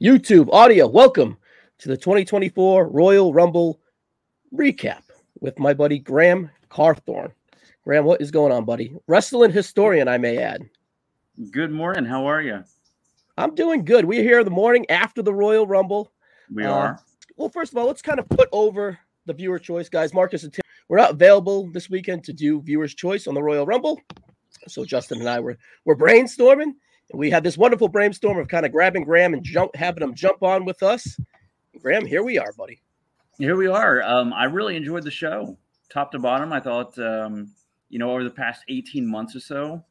YouTube audio. Welcome to the 2024 Royal Rumble recap with my buddy Graham Cawthon. Graham, what is going on, buddy? Wrestling historian, I may add. Good morning. How are you? I'm doing good. We're here in the morning after the Royal Rumble. We uh, are. Well, first of all, let's kind of put over the viewer choice, guys. Marcus and Tim, we're not available this weekend to do viewer's choice on the Royal Rumble. So Justin and I were we're brainstorming we had this wonderful brainstorm of kind of grabbing Graham and jump, having him jump on with us. Graham, here we are, buddy. Here we are. Um, I really enjoyed the show, top to bottom. I thought, um, you know, over the past 18 months or so,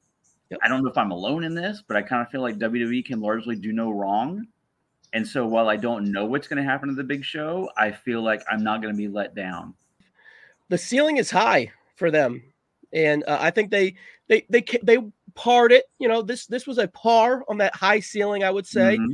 yep. I don't know if I'm alone in this, but I kind of feel like WWE can largely do no wrong. And so while I don't know what's going to happen to the big show, I feel like I'm not going to be let down. The ceiling is high for them, and uh, I think they they they they parred it. You know, this this was a par on that high ceiling, I would say. Mm-hmm.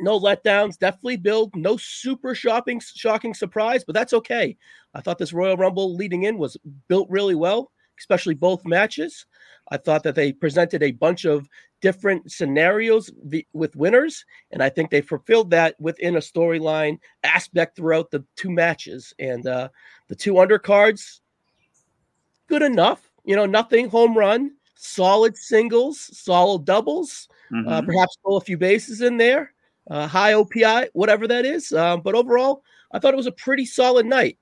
No letdowns, definitely build. No super shopping shocking surprise, but that's okay. I thought this Royal Rumble leading in was built really well, especially both matches. I thought that they presented a bunch of different scenarios with winners, and I think they fulfilled that within a storyline aspect throughout the two matches. And uh, the two undercards, good enough. You know, nothing home run, solid singles, solid doubles, uh, mm-hmm. uh, perhaps pull a few bases in there, uh, high OPI, whatever that is. Um, but overall, I thought it was a pretty solid night.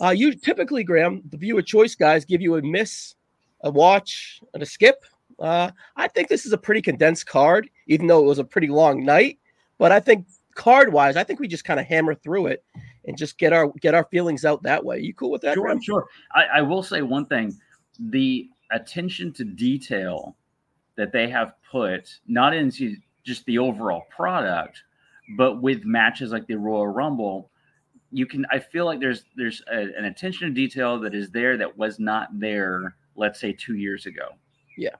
Uh, you typically, Graham, the viewer choice guys give you a miss, a watch, and a skip. Uh, I think this is a pretty condensed card, even though it was a pretty long night. But I think card wise, I think we just kind of hammer through it and just get our get our feelings out that way. You cool with that? Sure, Graham? sure. I, I will say one thing: the attention to detail that they have put not into just the overall product, but with matches like the Royal Rumble, you can. I feel like there's there's a, an attention to detail that is there that was not there. Let's say two years ago. Yeah.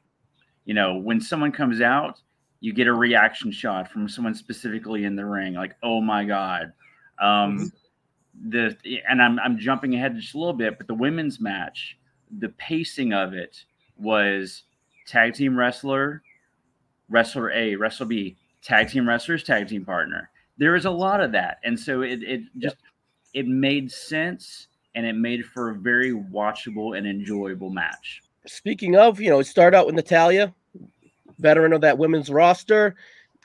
You know, when someone comes out, you get a reaction shot from someone specifically in the ring, like, "Oh my god." Um, mm-hmm. The and I'm I'm jumping ahead just a little bit, but the women's match the pacing of it was tag team wrestler, wrestler A, wrestler B, tag team wrestlers, tag team partner. There is a lot of that, and so it it just yep. it made sense and it made for a very watchable and enjoyable match. Speaking of, you know, start out with Natalya, veteran of that women's roster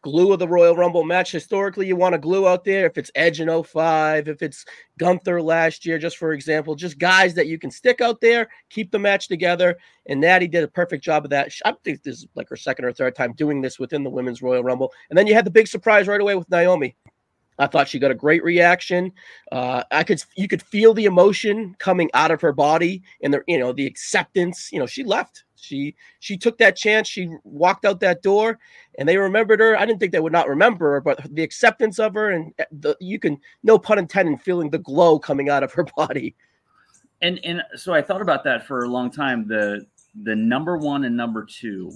glue of the Royal Rumble match. Historically, you want to glue out there if it's Edge in 05, if it's Gunther last year, just for example, just guys that you can stick out there, keep the match together. And Natty did a perfect job of that. I think this is like her second or third time doing this within the Women's Royal Rumble. And then you had the big surprise right away with Naomi. I thought she got a great reaction. Uh, I could you could feel the emotion coming out of her body and the you know the acceptance. You know she left she she took that chance. She walked out that door, and they remembered her. I didn't think they would not remember her, but the acceptance of her and eh, the you can no pun intended feeling the glow coming out of her body. And and so I thought about that for a long time. The the number one and number two,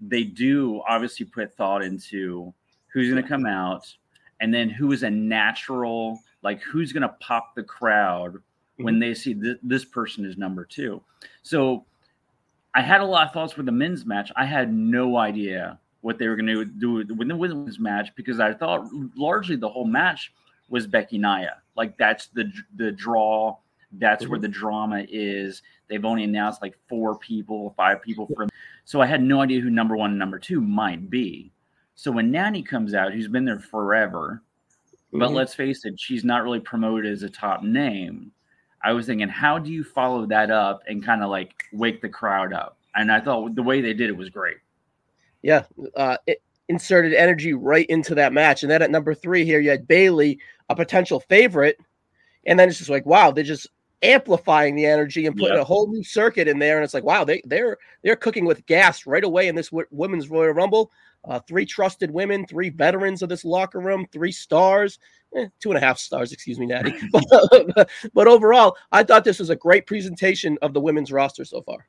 they do obviously put thought into who's going to come out, and then who is a natural like who's going to pop the crowd when mm-hmm. they see th- this person is number two. So I had a lot of thoughts with the men's match. I had no idea what they were going to do with the women's match because I thought largely the whole match was Becky Nia. Like that's the the draw. That's where mm-hmm. the drama is. They've only announced like four people, five people from. So I had no idea who number one and number two might be. So when Natty comes out, who's been there forever, mm-hmm. but let's face it, she's not really promoted as a top name. I was thinking, how do you follow that up and kind of like wake the crowd up? And I thought the way they did it was great. Yeah, uh, it inserted energy right into that match. And then at number three here, you had Bayley, a potential favorite, and then it's just like, wow, they're just amplifying the energy and putting yep. a whole new circuit in there. And it's like, wow, they they're they're cooking with gas right away in this w- women's Royal Rumble. Uh, three trusted women, three veterans of this locker room, three stars eh, two and a half stars, excuse me, Natty. but, but overall, I thought this was a great presentation of the women's roster so far.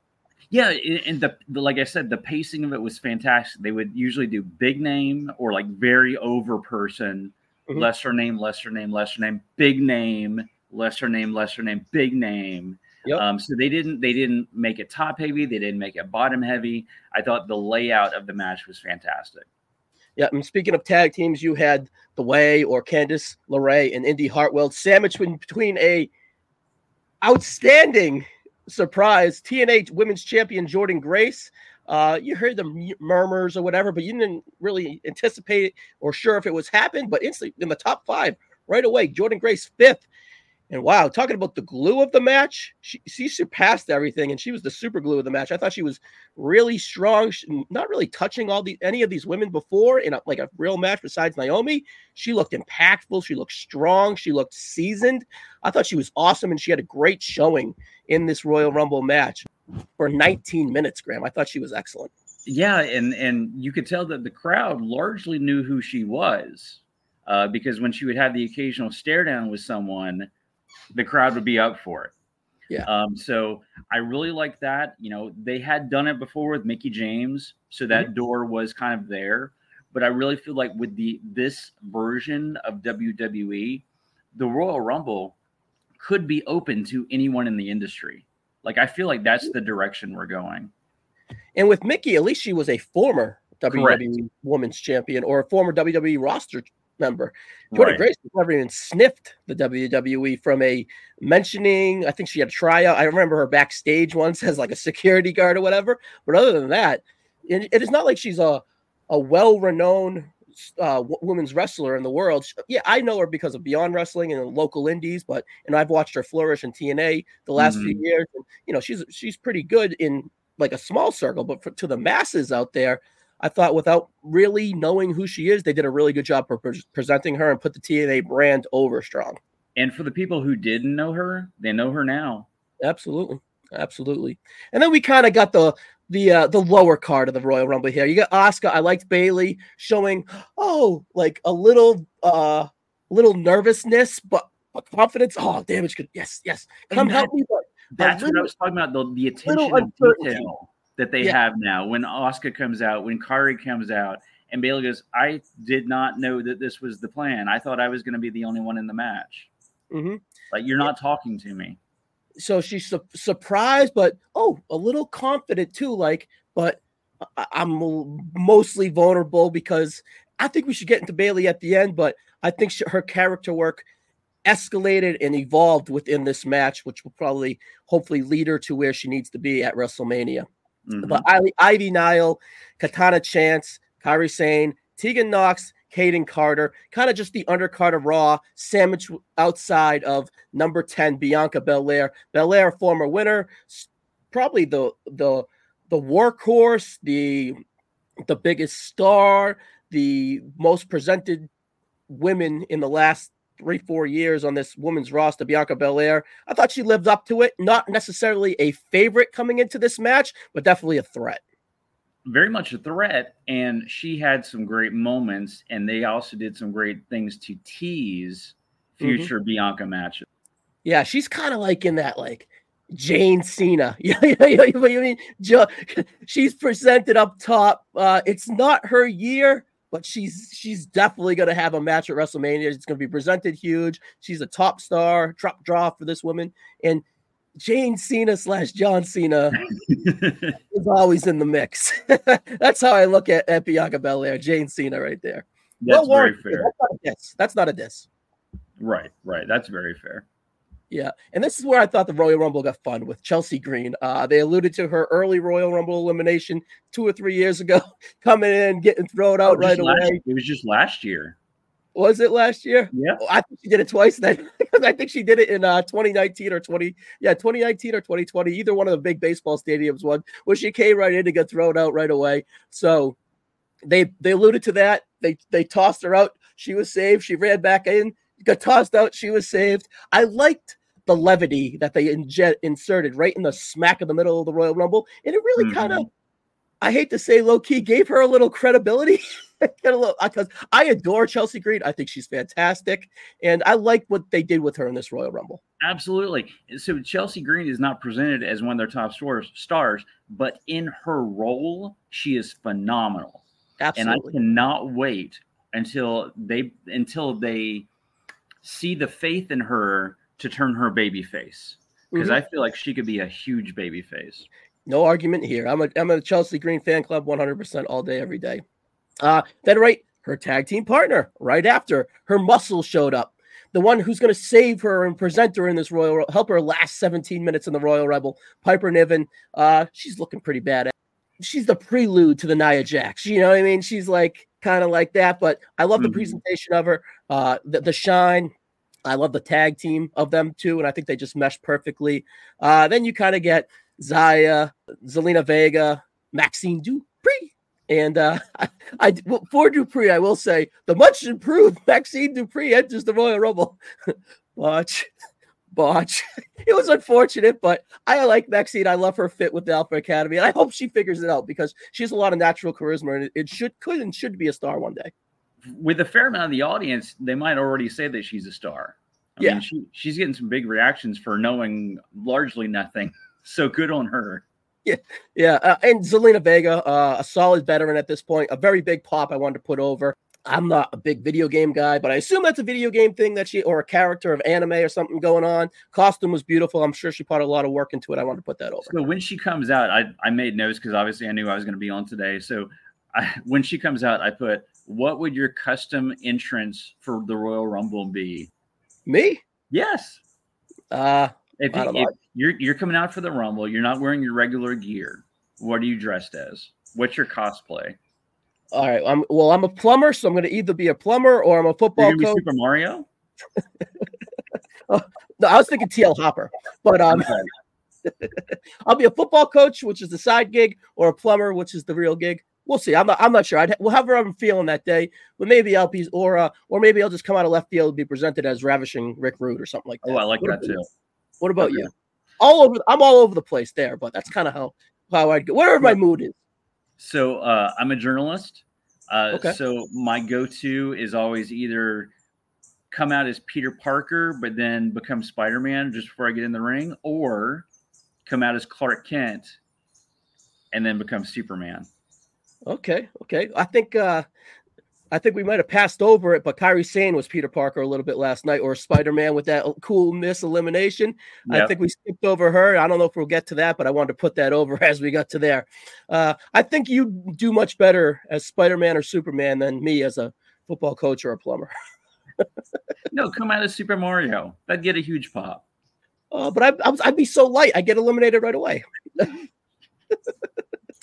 Yeah, and the, the, like I said, the pacing of it was fantastic. They would usually do big name or like very over person, mm-hmm. lesser name, lesser name, lesser name, big name, lesser name, lesser name, big name. Yep. Um, so they didn't they didn't make it top heavy. They didn't make it bottom heavy. I thought the layout of the match was fantastic. Yeah, and speaking of tag teams, you had the Way or Candice LeRae and Indi Hartwell sandwiched between a outstanding surprise TNA Women's Champion Jordynne Grace. Uh, you heard the murmurs or whatever, but you didn't really anticipate or sure if it was happened. But instantly in the top five right away, Jordynne Grace fifth, and wow, talking about the glue of the match, she, she surpassed everything, and she was the super glue of the match. I thought she was really strong, she, not really touching all the any of these women before in a, like a real match. Besides Naomi, she looked impactful. She looked strong. She looked seasoned. I thought she was awesome, and she had a great showing in this Royal Rumble match for 19 minutes. Graham, I thought she was excellent. Yeah, and and you could tell that the crowd largely knew who she was uh, because when she would have the occasional stare down with someone the crowd would be up for it. Yeah. Um, so I really like that. You know, they had done it before with Mickie James, so that mm-hmm. door was kind of there. But I really feel like with the this version of WWE, the Royal Rumble could be open to anyone in the industry. Like I feel like that's the direction we're going. And with Mickey, at least she was a former WWE Correct. Women's Champion or a former WWE roster member. Jordynne right. Grace never even sniffed the WWE from a mentioning. I think she had a tryout. I remember her backstage once as like a security guard or whatever. But other than that, it, it is not like she's a a well renowned uh, women's wrestler in the world. Yeah, I know her because of Beyond Wrestling and local indies, but and I've watched her flourish in TNA the last mm-hmm. few years. And, you know, she's she's pretty good in like a small circle, but for, to the masses out there, I thought without really knowing who she is, they did a really good job pre- presenting her and put the TNA brand over strong. And for the people who didn't know her, they know her now. Absolutely, absolutely. And then we kind of got the the uh, the lower card of the Royal Rumble here. You got Oscar. I liked Bayley showing oh like a little uh little nervousness, but, but confidence. Oh, damage good. yes yes come help me. But that's what I was talking about. The, the attention to detail that they yeah. have now. When Asuka comes out, when Kairi comes out, and Bayley goes, I did not know that this was the plan. I thought I was going to be the only one in the match. Mm-hmm. Like you're not talking to me. So she's su- surprised, but oh, a little confident too. Like, but I- I'm mostly vulnerable because I think we should get into Bayley at the end. But I think she- her character work escalated and evolved within this match, which will probably, hopefully, lead her to where she needs to be at WrestleMania. Mm-hmm. But Ivy, Ivy Nile, Katana Chance, Kairi Sane, Tegan Knox, Kayden Carter, kind of just the undercard of Raw, sandwiched outside of number 10, Bianca Belair. Belair, former winner, probably the the the workhorse, the the biggest star, the most presented women in the last three, four years on this women's roster, Bianca Belair. I thought she lived up to it. Not necessarily a favorite coming into this match, but definitely a threat. Very much a threat. And she had some great moments, and they also did some great things to tease mm-hmm. future mm-hmm. Bianca matches. Yeah, she's kind of like in that like Jane Cena. Yeah, yeah, yeah. You mean she's presented up top. Uh, it's not her year, but she's she's definitely going to have a match at WrestleMania. It's going to be presented huge. She's a top star, drop draw for this woman, and Jane Cena slash John Cena is always in the mix. That's how I look at, at Bianca Belair, Jane Cena right there. That's well, very fair. That's not a diss. That's not a diss. Right, right. That's very fair. Yeah, and this is where I thought the Royal Rumble got fun with Chelsea Green. Uh, they alluded to her early Royal Rumble elimination two or three years ago, coming in, getting thrown out oh, right last, away. It was just last year. Was it last year? Yeah, oh, I think she did it twice. Then I think she did it in uh, 2019 or 20, yeah, 2019 or 2020, either one of the big baseball stadiums one, where she came right in to get thrown out right away. So they they alluded to that. They they tossed her out. She was saved. She ran back in, got tossed out. She was saved. I liked the levity that they injet, inserted right in the smack of the middle of the Royal Rumble. And it really mm-hmm. kind of, I hate to say low key, gave her a little credibility. because I adore Chelsea Green. I think she's fantastic. And I like what they did with her in this Royal Rumble. Absolutely. So Chelsea Green is not presented as one of their top stars, stars, but in her role, she is phenomenal. Absolutely. And I cannot wait until they until they see the faith in her to turn her baby face because mm-hmm. I feel like she could be a huge baby face. No argument here. I'm a I'm a Chelsea Green fan club 100% all day every day. Uh, then right her tag team partner right after her muscle showed up. The one who's going to save her and present her in this Royal, help her last 17 minutes in the Royal Rumble, Piper Niven. Uh, she's looking pretty bad. She's the prelude to the Nia Jax. You know what I mean? She's like kind of like that, but I love the mm-hmm. presentation of her. Uh, the, the shine, I love the tag team of them too, and I think they just mesh perfectly. Uh, then you kind of get Xia, Zelina Vega, Maxxine Dupri, and uh, I, I for Dupri, I will say the much improved Maxxine Dupri enters the Royal Rumble. Watch botch. it was unfortunate, but I like Maxxine. I love her fit with the Alpha Academy, and I hope she figures it out because she has a lot of natural charisma, and it should could and should be a star one day with a fair amount of the audience, they might already say that she's a star. I yeah, mean, she, she's getting some big reactions for knowing largely nothing. So good on her. Yeah, yeah, uh, and Zelina Vega, uh, a solid veteran at this point, a very big pop. I wanted to put over. I'm not a big video game guy, but I assume that's a video game thing that she or a character of anime or something going on. Costume was beautiful. I'm sure she put a lot of work into it. I wanted to put that over. So when she comes out, I, I made notes because obviously I knew I was going to be on today. So I, when she comes out, I put what would your custom entrance for the Royal Rumble be? Me? Yes. Uh, if, you, if you're you're coming out for the Rumble, you're not wearing your regular gear. What are you dressed as? What's your cosplay? All right. I'm well. I'm a plumber, so I'm going to either be a plumber or I'm a football coach. Super Mario. oh, no, I was thinking TL Hopper, but um, I'll be a football coach, which is the side gig, or a plumber, which is the real gig we'll see. I'm not. I'm not sure. I'd however I'm feeling that day, but maybe LP's or uh, or maybe I'll just come out of left field and be presented as ravishing Rick Rude or something like that. Oh, I like what that too. What about okay. you? All over. I'm all over the place there, but that's kind of how how I'd go. Whatever my mood is. So uh, I'm a journalist. Uh, okay. So my go-to is always either come out as Peter Parker, but then become Spider-Man just before I get in the ring, or come out as Clark Kent and then become Superman. Okay, okay. I think uh I think we might have passed over it, but Kairi Sane was Peter Parker a little bit last night, or Spider Man with that cool miss elimination. Yep. I think we skipped over her. I don't know if we'll get to that, but I wanted to put that over as we got to there. Uh, I think you do much better as Spider Man or Superman than me as a football coach or a plumber. no, come out as Super Mario. That'd get a huge pop. Uh, but I, I I'd be so light, I get eliminated right away.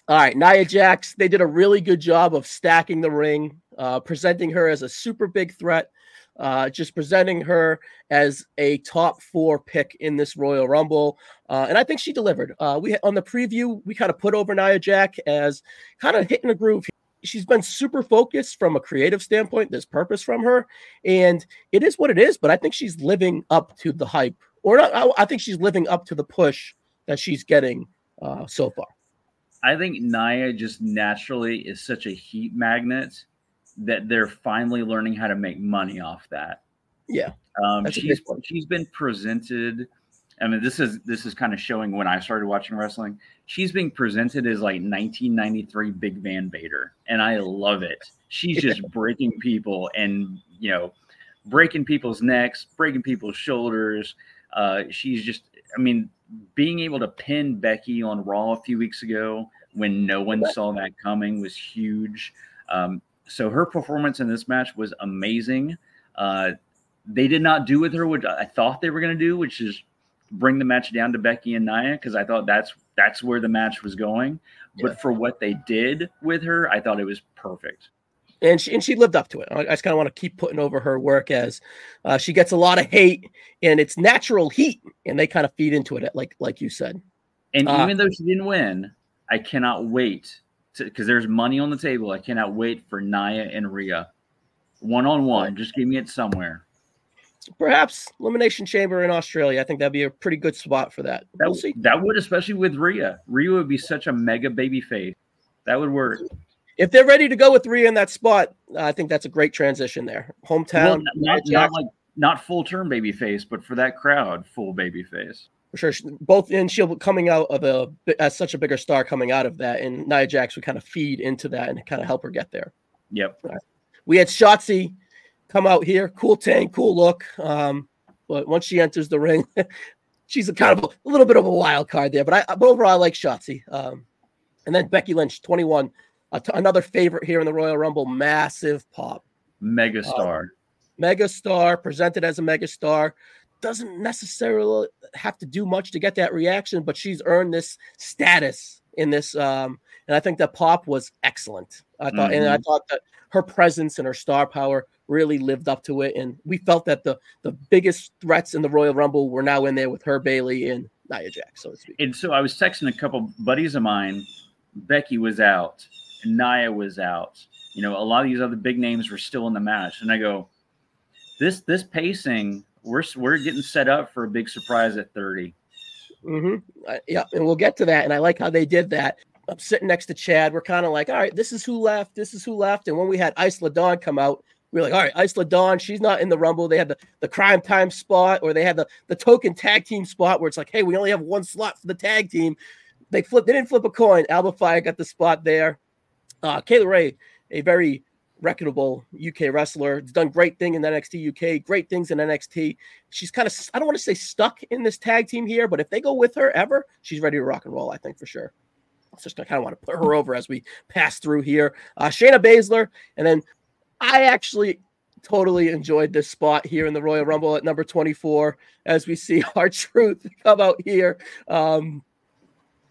All right, Nia Jax, they did a really good job of stacking the ring, uh, presenting her as a super big threat, uh, just presenting her as a top four pick in this Royal Rumble. Uh, and I think she delivered. Uh, we on the preview, we kind of put over Nia Jax as kind of hitting a groove. She's been super focused from a creative standpoint. There's purpose from her, and it is what it is. But I think she's living up to the hype, or not, I, I think she's living up to the push that she's getting uh, so far. I think Nia just naturally is such a heat magnet that they're finally learning how to make money off that. Yeah. Um, she's she's been presented. I mean, this is this is kind of showing when I started watching wrestling. She's being presented as like 1993 Big Van Vader, and I love it. She's just breaking people and you know, breaking people's necks, breaking people's shoulders. Uh, she's just, I mean, being able to pin Becky on Raw a few weeks ago when no one saw that coming was huge. Um, so her performance in this match was amazing. Uh, they did not do with her what I thought they were going to do, which is bring the match down to Becky and Nia because I thought that's that's where the match was going. Yeah. But for what they did with her, I thought it was perfect and she and she lived up to it. I, just kind of want to keep putting over her work as uh, she gets a lot of hate, and it's natural heat, and they kind of feed into it, like like you said. And uh, even though she didn't win, I cannot wait because there's money on the table. I cannot wait for Nia and Rhea one on one. Just give me it somewhere. Perhaps Elimination Chamber in Australia. I think that'd be a pretty good spot for that. That, we'll that would, especially with Rhea. Rhea would be such a mega baby face. That would work if they're ready to go with three in that spot, I think that's a great transition there. Hometown, well, not, not, like not full term baby face, but for that crowd, full baby face. For sure, both and she'll coming out of a as such a bigger star coming out of that, and Nia Jax would kind of feed into that and kind of help her get there. Yep. Right. We had Shotzi come out here, cool tank, cool look. Um, but once she enters the ring, she's a kind of a, a, little bit of a wild card there. But I, but overall, I like Shotzi. Um, and then Becky Lynch, twenty one another favorite here in the Royal Rumble, massive pop. Megastar. Um, megastar, presented as a megastar. Doesn't necessarily have to do much to get that reaction, but she's earned this status in this. Um, and I think that pop was excellent. I thought, mm-hmm. and I mm-hmm. thought that her presence and her star power really lived up to it. And we felt that the the biggest threats in the Royal Rumble were now in there with her Bayley and Nia Jax, so to speak. And so I was texting a couple buddies of mine. Becky was out, and Nia was out. You know, a lot of these other big names were still in the match, and I go, this this pacing, we're we're getting set up for a big surprise at 30. Mm-hmm. Uh, yeah, and we'll get to that. And I like how they did that. I'm sitting next to Chad. We're kind of like, all right, this is who left. This is who left. And when we had Isla Dawn come out, we were like, all right, Isla Dawn, she's not in the Rumble. They had the, the crime time spot, or they had the, the token tag team spot where it's like, hey, we only have one slot for the tag team. They flipped, they didn't flip a coin. Alba Fyre got the spot there. Uh, Kay Lee Ray, a very reputable UK wrestler, has done great thing in NXT UK, great things in NXT. She's kind of, I don't want to say stuck in this tag team here, but if they go with her ever, she's ready to rock and roll, I think for sure. I'll just I kind of want to put her over as we pass through here. Uh, Shayna Baszler, and then I actually totally enjoyed this spot here in the Royal Rumble at number 24 as we see R-Truth come out here. Um,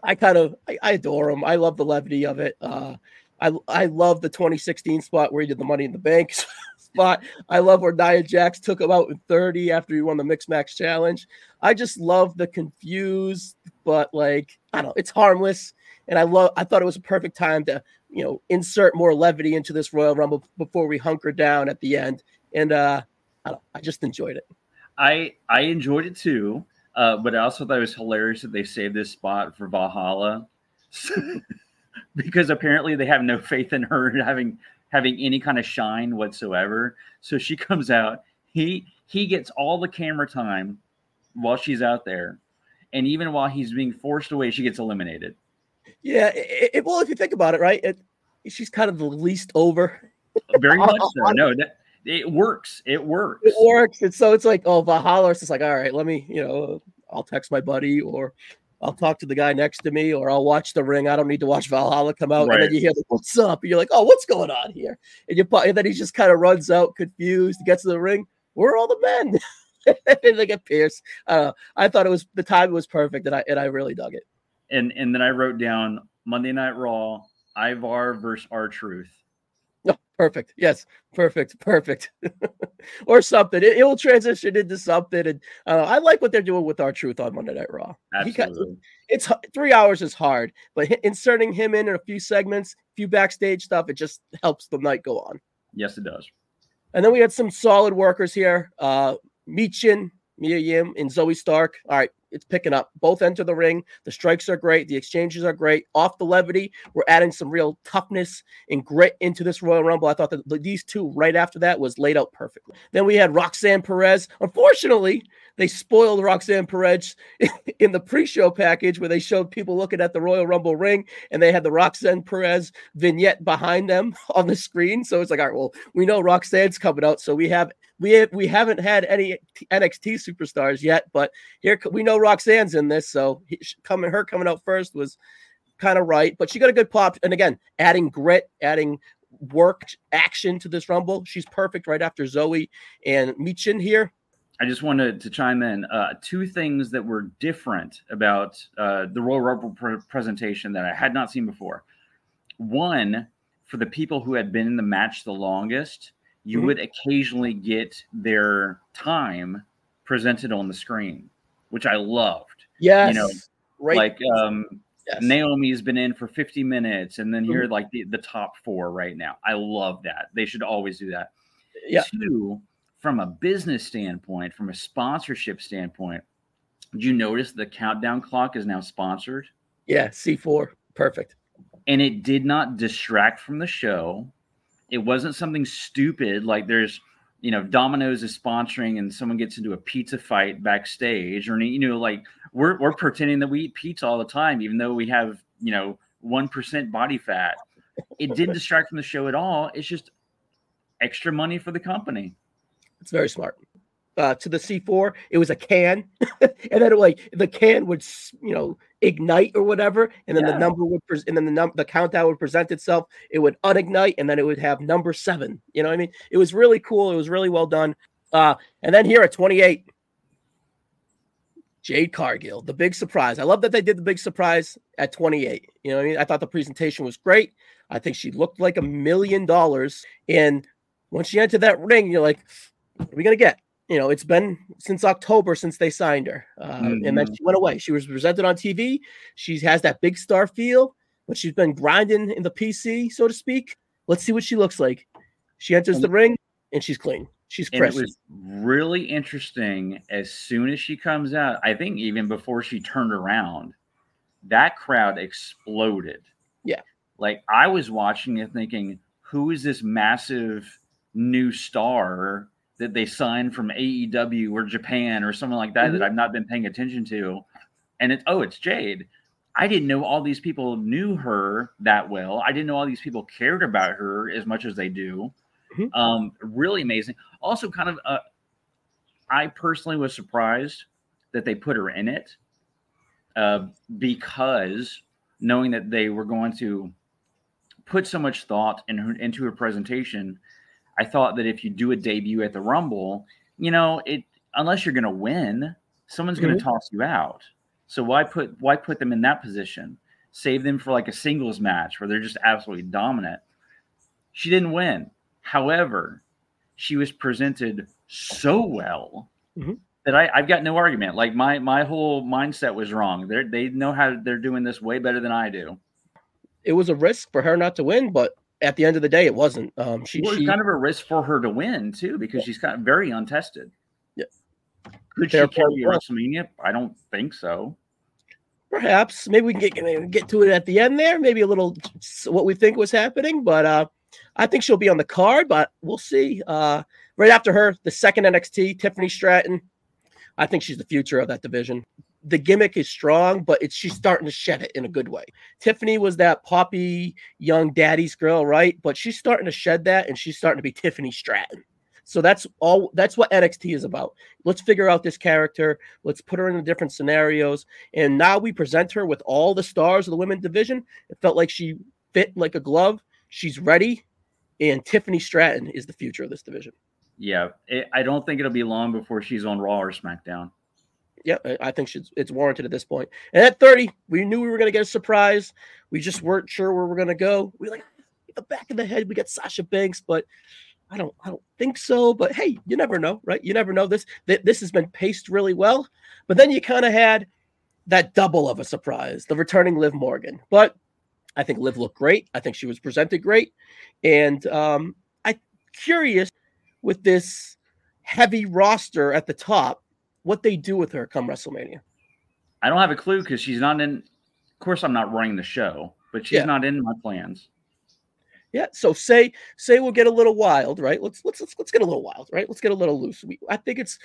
I kind of I, I, adore him. I love the levity of it. Uh, I I love the 2016 spot where he did the Money in the Bank spot. I love where Nia Jax took him out in 30 after he won the Mixed Match Challenge. I just love the confused, but like I don't know, it's harmless. And I love I thought it was a perfect time to you know, insert more levity into this Royal Rumble before we hunker down at the end. And uh, I, I just enjoyed it. I I enjoyed it too, uh, but I also thought it was hilarious that they saved this spot for Valhalla, because apparently they have no faith in her having having any kind of shine whatsoever. So she comes out. He he gets all the camera time while she's out there, and even while he's being forced away, she gets eliminated. Yeah, it, it, well, if you think about it, right, it, she's kind of the least over. Oh, very much so. No, that, it works. It works. It works. And so it's like, oh, Valhalla. It's just like, all right, let me, you know, I'll text my buddy or I'll talk to the guy next to me or I'll watch the ring. I don't need to watch Valhalla come out. Right. And then you hear, the, what's up? And you're like, oh, what's going on here? And, you, and then he just kind of runs out confused, gets to the ring. Where are all the men? and they get pierced. Uh, I thought it was the time was perfect and I, and I really dug it and and then I wrote down Monday Night Raw, Ivar versus R-Truth. Oh, perfect. Yes, perfect, perfect. or something. It, it, will transition into something, and uh, I like what they're doing with R-Truth on Monday Night Raw. Absolutely. Got, it's three hours is hard, but inserting him in, in a few segments, a few backstage stuff, it just helps the night go on. Yes, it does. And then we had some solid workers here. Uh, Michin, Mia Yim, and Zoey Stark. All right, it's picking up. Both enter the ring. The strikes are great. The exchanges are great. Off the levity, we're adding some real toughness and grit into this Royal Rumble. I thought that these two right after that was laid out perfectly. Then we had Roxanne Perez. Unfortunately, they spoiled Roxanne Perez in the pre-show package where they showed people looking at the Royal Rumble ring and they had the Roxanne Perez vignette behind them on the screen. So it's like, all right, well, we know Roxanne's coming out, so we have we have, we haven't had any NXT superstars yet, but here we know Roxanne's in this, so coming her coming out first was kind of right. But she got a good pop, and again, adding grit, adding work action to this Rumble. She's perfect right after Zoey and Michin here. I just wanted to chime in. Uh, two things that were different about uh, the Royal Rumble pre- presentation that I had not seen before. One, for the people who had been in the match the longest, you mm-hmm. would occasionally get their time presented on the screen, which I loved. Yes. You know, right. like um, yes. Naomi's been in for 50 minutes, and then mm-hmm. here like the, the top four right now. I love that. They should always do that. Yeah. Two, from a business standpoint, from a sponsorship standpoint, did you notice the countdown clock is now sponsored? Yeah, C4. Perfect. And it did not distract from the show. It wasn't something stupid like there's you know Domino's is sponsoring and someone gets into a pizza fight backstage or you know like we're we're pretending that we eat pizza all the time even though we have you know 1% body fat. It didn't distract from the show at all. It's just extra money for the company. It's very smart. Uh, to the C4, it was a can, and then like the can would, you know, ignite or whatever, and then yeah. the number would pre- and then the num- the countdown would present itself. It would unignite, and then it would have number seven. You know what I mean? It was really cool. It was really well done. Uh, and then here at 28, Jade Cargill, the big surprise. I love that they did the big surprise at 28. You know, I mean, I thought the presentation was great. I think she looked like a million dollars. And once she entered that ring, you're like, we gonna get? You know, it's been since October since they signed her, uh, mm-hmm. and then mm-hmm. she went away. She was presented on TV. She has that big star feel, but she's been grinding in the PC, so to speak. Let's see what she looks like. She enters the ring and she's clean. She's and it was really interesting. As soon as she comes out, I think even before she turned around, that crowd exploded. Yeah, like I was watching it, thinking, "Who is this massive new star that they signed from AEW or Japan or something like that mm-hmm. that I've not been paying attention to?" And it's oh, it's Jade. I didn't know all these people knew her that well. I didn't know all these people cared about her as much as they do. Mm-hmm. Um, really amazing. Also, kind of, uh, I personally was surprised that they put her in it uh, because knowing that they were going to put so much thought in her, into her presentation, I thought that if you do a debut at the Rumble, you know, it unless you're going to win, someone's going to mm-hmm. toss you out. So why put why put them in that position? Save them for like a singles match where they're just absolutely dominant. She didn't win. However, she was presented so well mm-hmm. that I, have got no argument. Like my my whole mindset was wrong. They they know how they're doing this way better than I do. It was a risk for her not to win, but at the end of the day, it wasn't. Um, she, well, she kind of a risk for her to win too because she's of very untested. Yeah. Could Fair she carry WrestleMania? I don't think so. Perhaps maybe we can get get to it at the end there. Maybe a little what we think was happening, but uh, I think she'll be on the card, but we'll see. Uh, right after her, the second NXT, Tiffany Stratton. I think she's the future of that division. The gimmick is strong, but it's she's starting to shed it in a good way. Tiffany was that poppy young daddy's girl, right? But she's starting to shed that, and she's starting to be Tiffany Stratton. So that's all. That's what NXT is about. Let's figure out this character. Let's put her in the different scenarios. And now we present her with all the stars of the women division. It felt like she fit like a glove. She's ready, and Tiffany Stratton is the future of this division. Yeah, it, I don't think it'll be long before she's on Raw or SmackDown. Yeah, I think it's warranted at this point. And at 30, we knew we were going to get a surprise. We just weren't sure where we are going to go. We like the back of the head. We got Sasha Banks, but I don't, I don't think so. But hey, you never know, right? You never know. This, this has been paced really well. But then you kind of had that double of a surprise, the returning Liv Morgan. But I think Liv looked great. I think she was presented great, and um, I'm curious with this heavy roster at the top, what they do with her come WrestleMania. I don't have a clue because she's not in. Of course, I'm not running the show, but she's yeah. not in my plans. Yeah. So say say we'll get a little wild, right? Let's let's let's let's get a little wild, right? Let's get a little loose. We, I think it's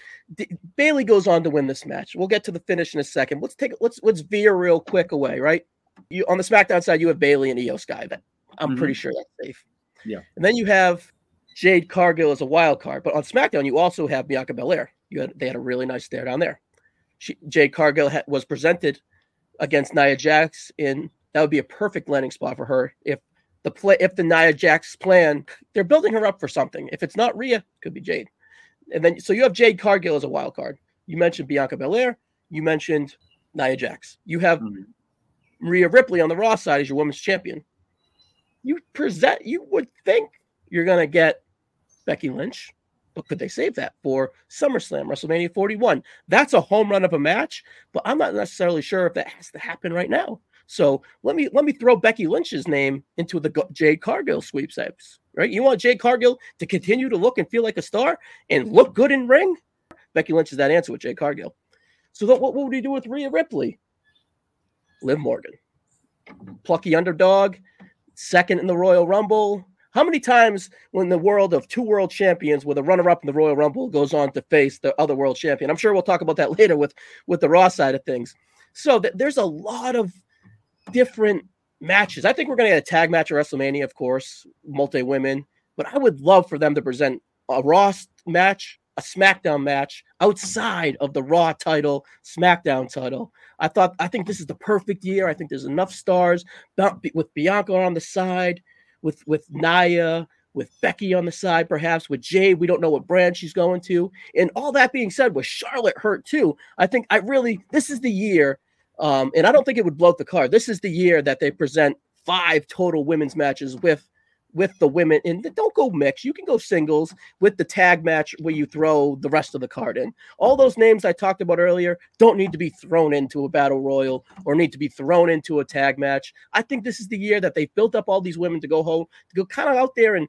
Bayley goes on to win this match. We'll get to the finish in a second. Let's take let's let's veer real quick away, right? you on the SmackDown side, you have Bayley and Iyo Sky. That I'm mm-hmm. pretty sure that's safe. Yeah. And then you have Jade Cargill as a wild card. But on SmackDown, you also have Bianca Belair. You had they had a really nice stare down there. She, Jade Cargill ha- was presented against Nia Jax, in that would be a perfect landing spot for her if the play if the Nia Jax plan they're building her up for something. If it's not Rhea, it could be Jade. And then so you have Jade Cargill as a wild card. You mentioned Bianca Belair. You mentioned Nia Jax. You have mm-hmm. Rhea Ripley on the Raw side as your women's champion. You present, you would think you're going to get Becky Lynch, but could they save that for SummerSlam, WrestleMania 41? That's a home run of a match, but I'm not necessarily sure if that has to happen right now. So let me let me throw Becky Lynch's name into the Jade Cargill sweepstakes. Right? You want Jade Cargill to continue to look and feel like a star and look good in ring? Becky Lynch is that answer with Jade Cargill. So what, what would he do with Rhea Ripley? Liv Morgan. Plucky underdog, second in the Royal Rumble. How many times when the world of two world champions with a runner up in the Royal Rumble goes on to face the other world champion? I'm sure we'll talk about that later with, with the Raw side of things. So th- there's a lot of different matches. I think we're going to get a tag match at WrestleMania, of course, multi women, but I would love for them to present a Raw match a SmackDown match outside of the Raw title, SmackDown title. I thought I think this is the perfect year. I think there's enough stars with Bianca on the side, with with Nia, with Becky on the side, perhaps with Jade. We don't know what brand she's going to. And all that being said, with Charlotte hurt too, I think I really this is the year, um, and I don't think it would blow the card. This is the year that they present five total women's matches with with the women and don't go mix. You can go singles with the tag match where you throw the rest of the card in. All those names i talked about earlier don't need to be thrown into a battle royal or need to be thrown into a tag match. I think this is the year that they've built up all these women to go home to go kind of out there and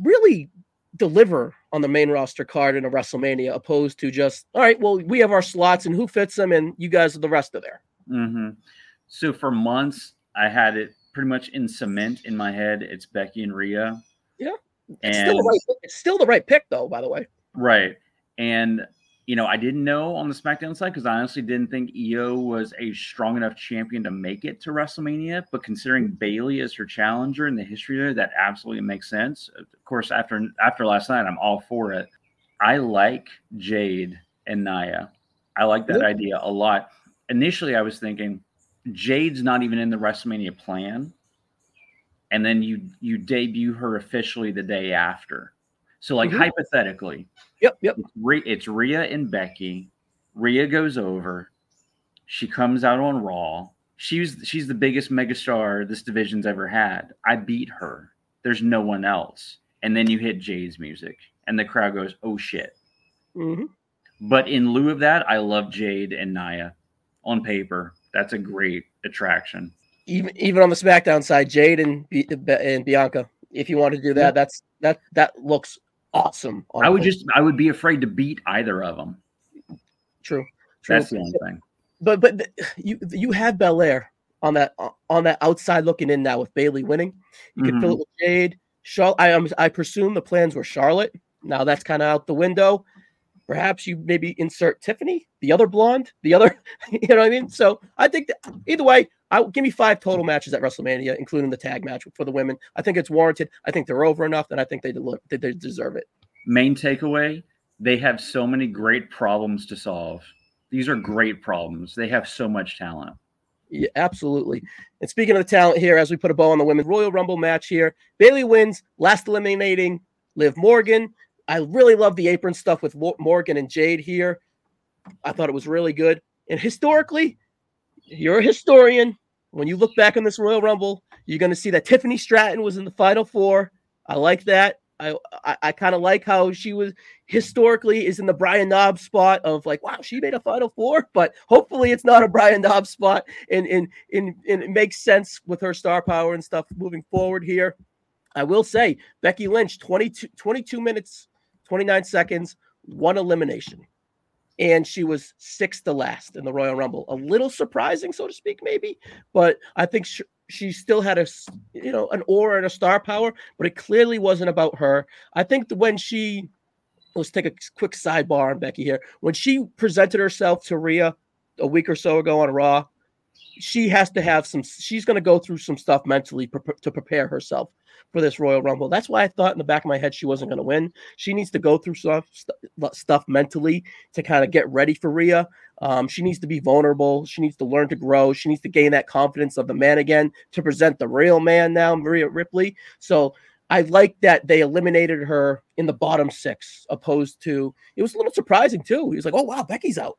really deliver on the main roster card in a wrestlemania opposed to just all right well we have our slots and who fits them and you guys are the rest of there. Mm-hmm. so for months i had it pretty much in cement in my head. It's Becky and Rhea. Yeah. It's, and, still, the right, it's still the right pick, though, by the way. Right. And, you know, I didn't know on the SmackDown side because I honestly didn't think Iyo was a strong enough champion to make it to WrestleMania. But considering Bayley as her challenger in the history there, that absolutely makes sense. Of course, after after last night, I'm all for it. I like Jade and Nia. I like that yeah. idea a lot. Initially, I was thinking, Jade's not even in the WrestleMania plan, and then you you debut her officially the day after. So, like mm-hmm. hypothetically, yep, yep, it's, Rhea and Becky. Rhea goes over. She comes out on Raw. She's she's the biggest megastar this division's ever had. I beat her. There's no one else. And then you hit Jade's music, and the crowd goes, "Oh shit!" Mm-hmm. But in lieu of that, I love Jade and Nia on paper that's a great attraction. Even even on the SmackDown side, Jade and and Bianca. If you want to do that, yeah. that's that that looks awesome. I would just I would be afraid to beat either of them. True. True. That's the only thing. But but you you have Belair on that on that outside looking in now with Bayley winning. You can mm-hmm. fill it with Jade. Charlotte. I I presume the plans were Charlotte. Now that's kind of out the window. Perhaps you maybe insert Tiffany, the other blonde, the other, you know what I mean? So I think that either way, I give me five total matches at WrestleMania, including the tag match for the women. I think it's warranted. I think they're over enough, and I think they, del- they deserve it. Main takeaway: they have so many great problems to solve. These are great problems. They have so much talent. Yeah, absolutely. And speaking of the talent here, as we put a bow on the women's Royal Rumble match here, Bayley wins, last eliminating Liv Morgan. I really love the apron stuff with Morgan and Jade here. I thought it was really good. And historically, you're a historian. When you look back on this Royal Rumble, you're going to see that Tiffany Stratton was in the final four. I like that. I I, I kind of like how she was historically is in the Brian Knobbs spot of like, wow, she made a final four, but hopefully it's not a Brian Knobbs spot and and, and, and it makes sense with her star power and stuff moving forward here. I will say Becky Lynch, 22, 22 minutes 29 seconds, one elimination. And she was sixth to last in the Royal Rumble. A little surprising, so to speak, maybe, but I think she, she still had a, you know, an aura and a star power, but it clearly wasn't about her. I think when she, let's take a quick sidebar on Becky here. When she presented herself to Rhea a week or so ago on Raw, she has to have some, she's going to go through some stuff mentally pre- to prepare herself for this Royal Rumble. That's why I thought in the back of my head she wasn't going to win. She needs to go through stuff st- stuff mentally to kind of get ready for Rhea. Um, she needs to be vulnerable. She needs to learn to grow. She needs to gain that confidence of the man again to present the real man now, maria Ripley. So I like that they eliminated her in the bottom six, opposed to it was a little surprising too. He was like, "Oh wow, Becky's out."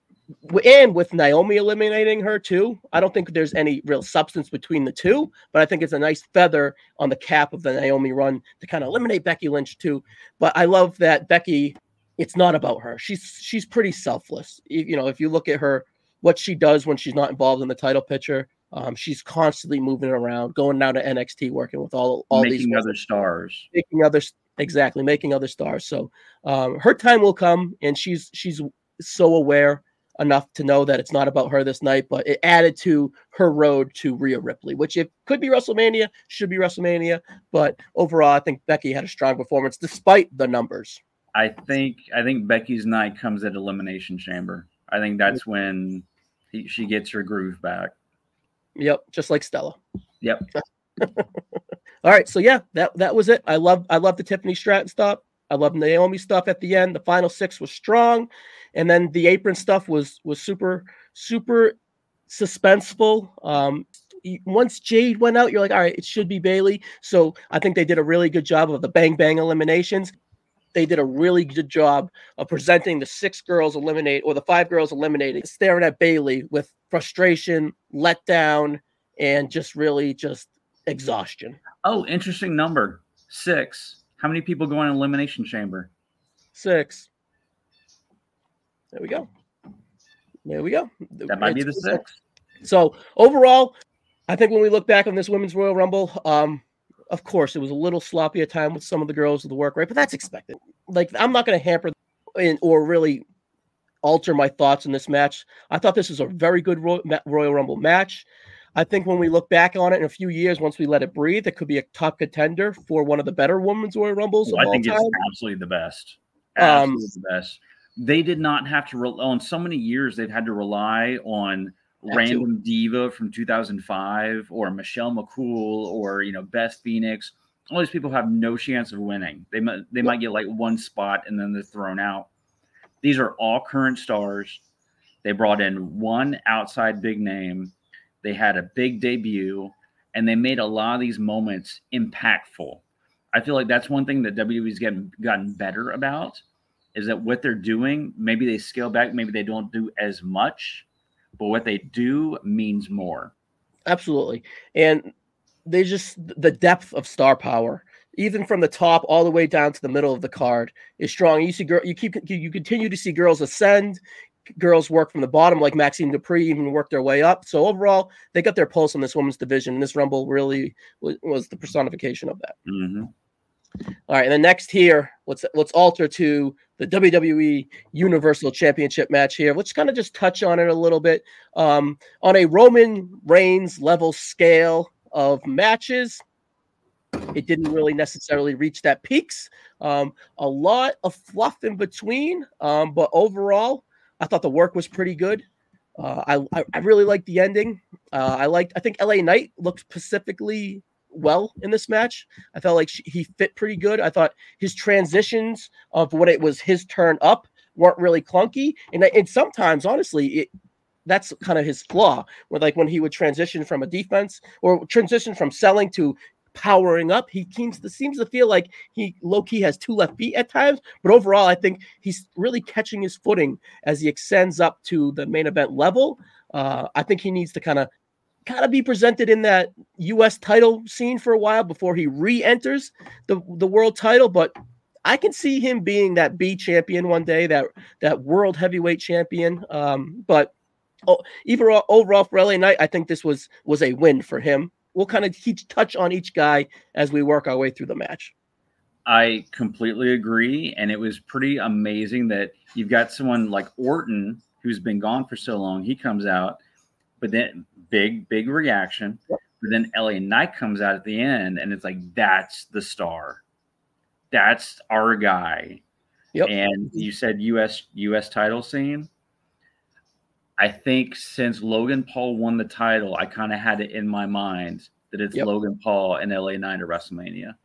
And with Naomi eliminating her too, I don't think there's any real substance between the two, but I think it's a nice feather on the cap of the Naomi run to kind of eliminate Becky Lynch too. But I love that Becky, it's not about her. She's she's pretty selfless. You know, if you look at her, what she does when she's not involved in the title picture, um, she's constantly moving around, going down to NXT, working with all all making these other stars, making other exactly making other stars. So um, her time will come, and she's she's so aware enough to know that it's not about her this night, but it added to her road to Rhea Ripley, which it could be WrestleMania, should be WrestleMania, but overall, I think Becky had a strong performance despite the numbers. I think I think Becky's night comes at Elimination Chamber. I think that's mm-hmm. when he, she gets her groove back. Yep, just like Stella. Yep. All right, so yeah, that that was it. I love I love the Tiffany Stratton stop. I love Naomi stuff at the end. The final six was strong, and then the apron stuff was was super super suspenseful. Um, once Jade went out, you're like, all right, it should be Bayley. So I think they did a really good job of the bang bang eliminations. They did a really good job of presenting the six girls eliminate or the five girls eliminated, staring at Bayley with frustration, letdown, and just really just exhaustion. Oh, interesting number six. How many people go in elimination chamber? Six. There we go. There we go. That might it's, be the six. So overall, I think when we look back on this women's Royal Rumble, um, of course, it was a little sloppy at time with some of the girls of the work rate, but that's expected. Like I'm not going to hamper in, or really alter my thoughts in this match. I thought this was a very good Royal Rumble match. I think when we look back on it in a few years, once we let it breathe, it could be a top contender for one of the better women's Royal Rumbles. Well, I think time. it's absolutely the best. Absolutely um, the best. They did not have to rely on so many years. They've had to rely on random diva from 2005 or Michelle McCool or you know Beth Phoenix. All these people have no chance of winning. They might they might get like one spot and then they're thrown out. These are all current stars. They brought in one outside big name. They had a big debut and they made a lot of these moments impactful. I feel like that's one thing that WWE's getting gotten better about is that what they're doing, maybe they scale back, maybe they don't do as much, but what they do means more. Absolutely. And they just the depth of star power, even from the top all the way down to the middle of the card, is strong. You see, girl, you keep you continue to see girls ascend, girls work from the bottom, like Maxxine Dupri even work their way up. So overall, they got their pulse on this women's division, and this Rumble really was, was the personification of that. Mm-hmm. All right, and then next here, let's let's alter to the WWE Universal Championship match here. Let's kind of just touch on it a little bit. Um, on a Roman Reigns level scale of matches, it didn't really necessarily reach that peaks. Um, a lot of fluff in between, um, but overall, I thought the work was pretty good. Uh, I, I really liked the ending. Uh, I liked. I think LA Knight looked specifically well in this match. I felt like she, he fit pretty good. I thought his transitions of when it was his turn up weren't really clunky, and and sometimes honestly it that's kind of his flaw. Where like when he would transition from a defense or transition from selling to powering up. He seems to seems to feel like he low key has two left feet at times, but overall, I think he's really catching his footing as he extends up to the main event level. Uh, I think he needs to kind of kind of be presented in that U.S. title scene for a while before he re-enters the the world title. But I can see him being that B champion one day, that that world heavyweight champion. Um, but oh, overall, overall for LA Knight, I think this was was a win for him. We'll kind of each touch on each guy as we work our way through the match. I completely agree, and it was pretty amazing that you've got someone like Orton who's been gone for so long. He comes out, but then big, big reaction. Yep. But then LA Knight comes out at the end, and it's like that's the star, that's our guy. Yep. And you said U.S. U.S. title scene. I think since Logan Paul won the title, I kind of had it in my mind that it's yep. Logan Paul and LA Knight at WrestleMania.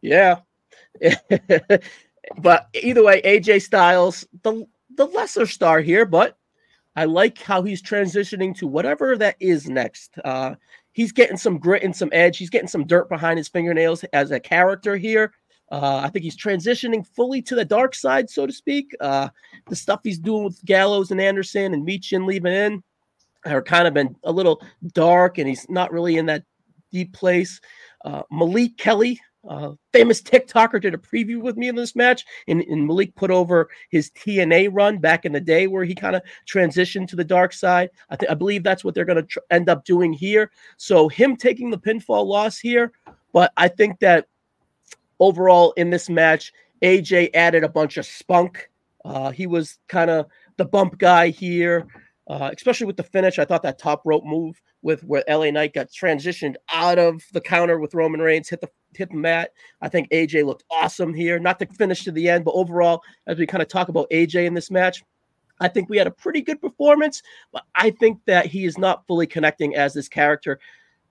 Yeah. but either way, AJ Styles, the the lesser star here, but I like how he's transitioning to whatever that is next. Uh, he's getting some grit and some edge. He's getting some dirt behind his fingernails as a character here. Uh, I think he's transitioning fully to the dark side, so to speak. Uh, the stuff he's doing with Gallows and Anderson and Michin leaving in are kind of been a little dark, and he's not really in that deep place. Uh, Malik Kelly, uh, famous TikToker did a preview with me in this match, and, and Malik put over his TNA run back in the day where he kind of transitioned to the dark side. I think I believe that's what they're going to tr- end up doing here. So him taking the pinfall loss here, but I think that overall in this match, AJ added a bunch of spunk. Uh, he was kind of the bump guy here, uh, especially with the finish. I thought that top rope move with where LA Knight got transitioned out of the counter with Roman Reigns, hit the hit the mat. I think AJ looked awesome here. Not to finish to the end, but overall, as we kind of talk about AJ in this match, I think we had a pretty good performance, but I think that he is not fully connecting as this character.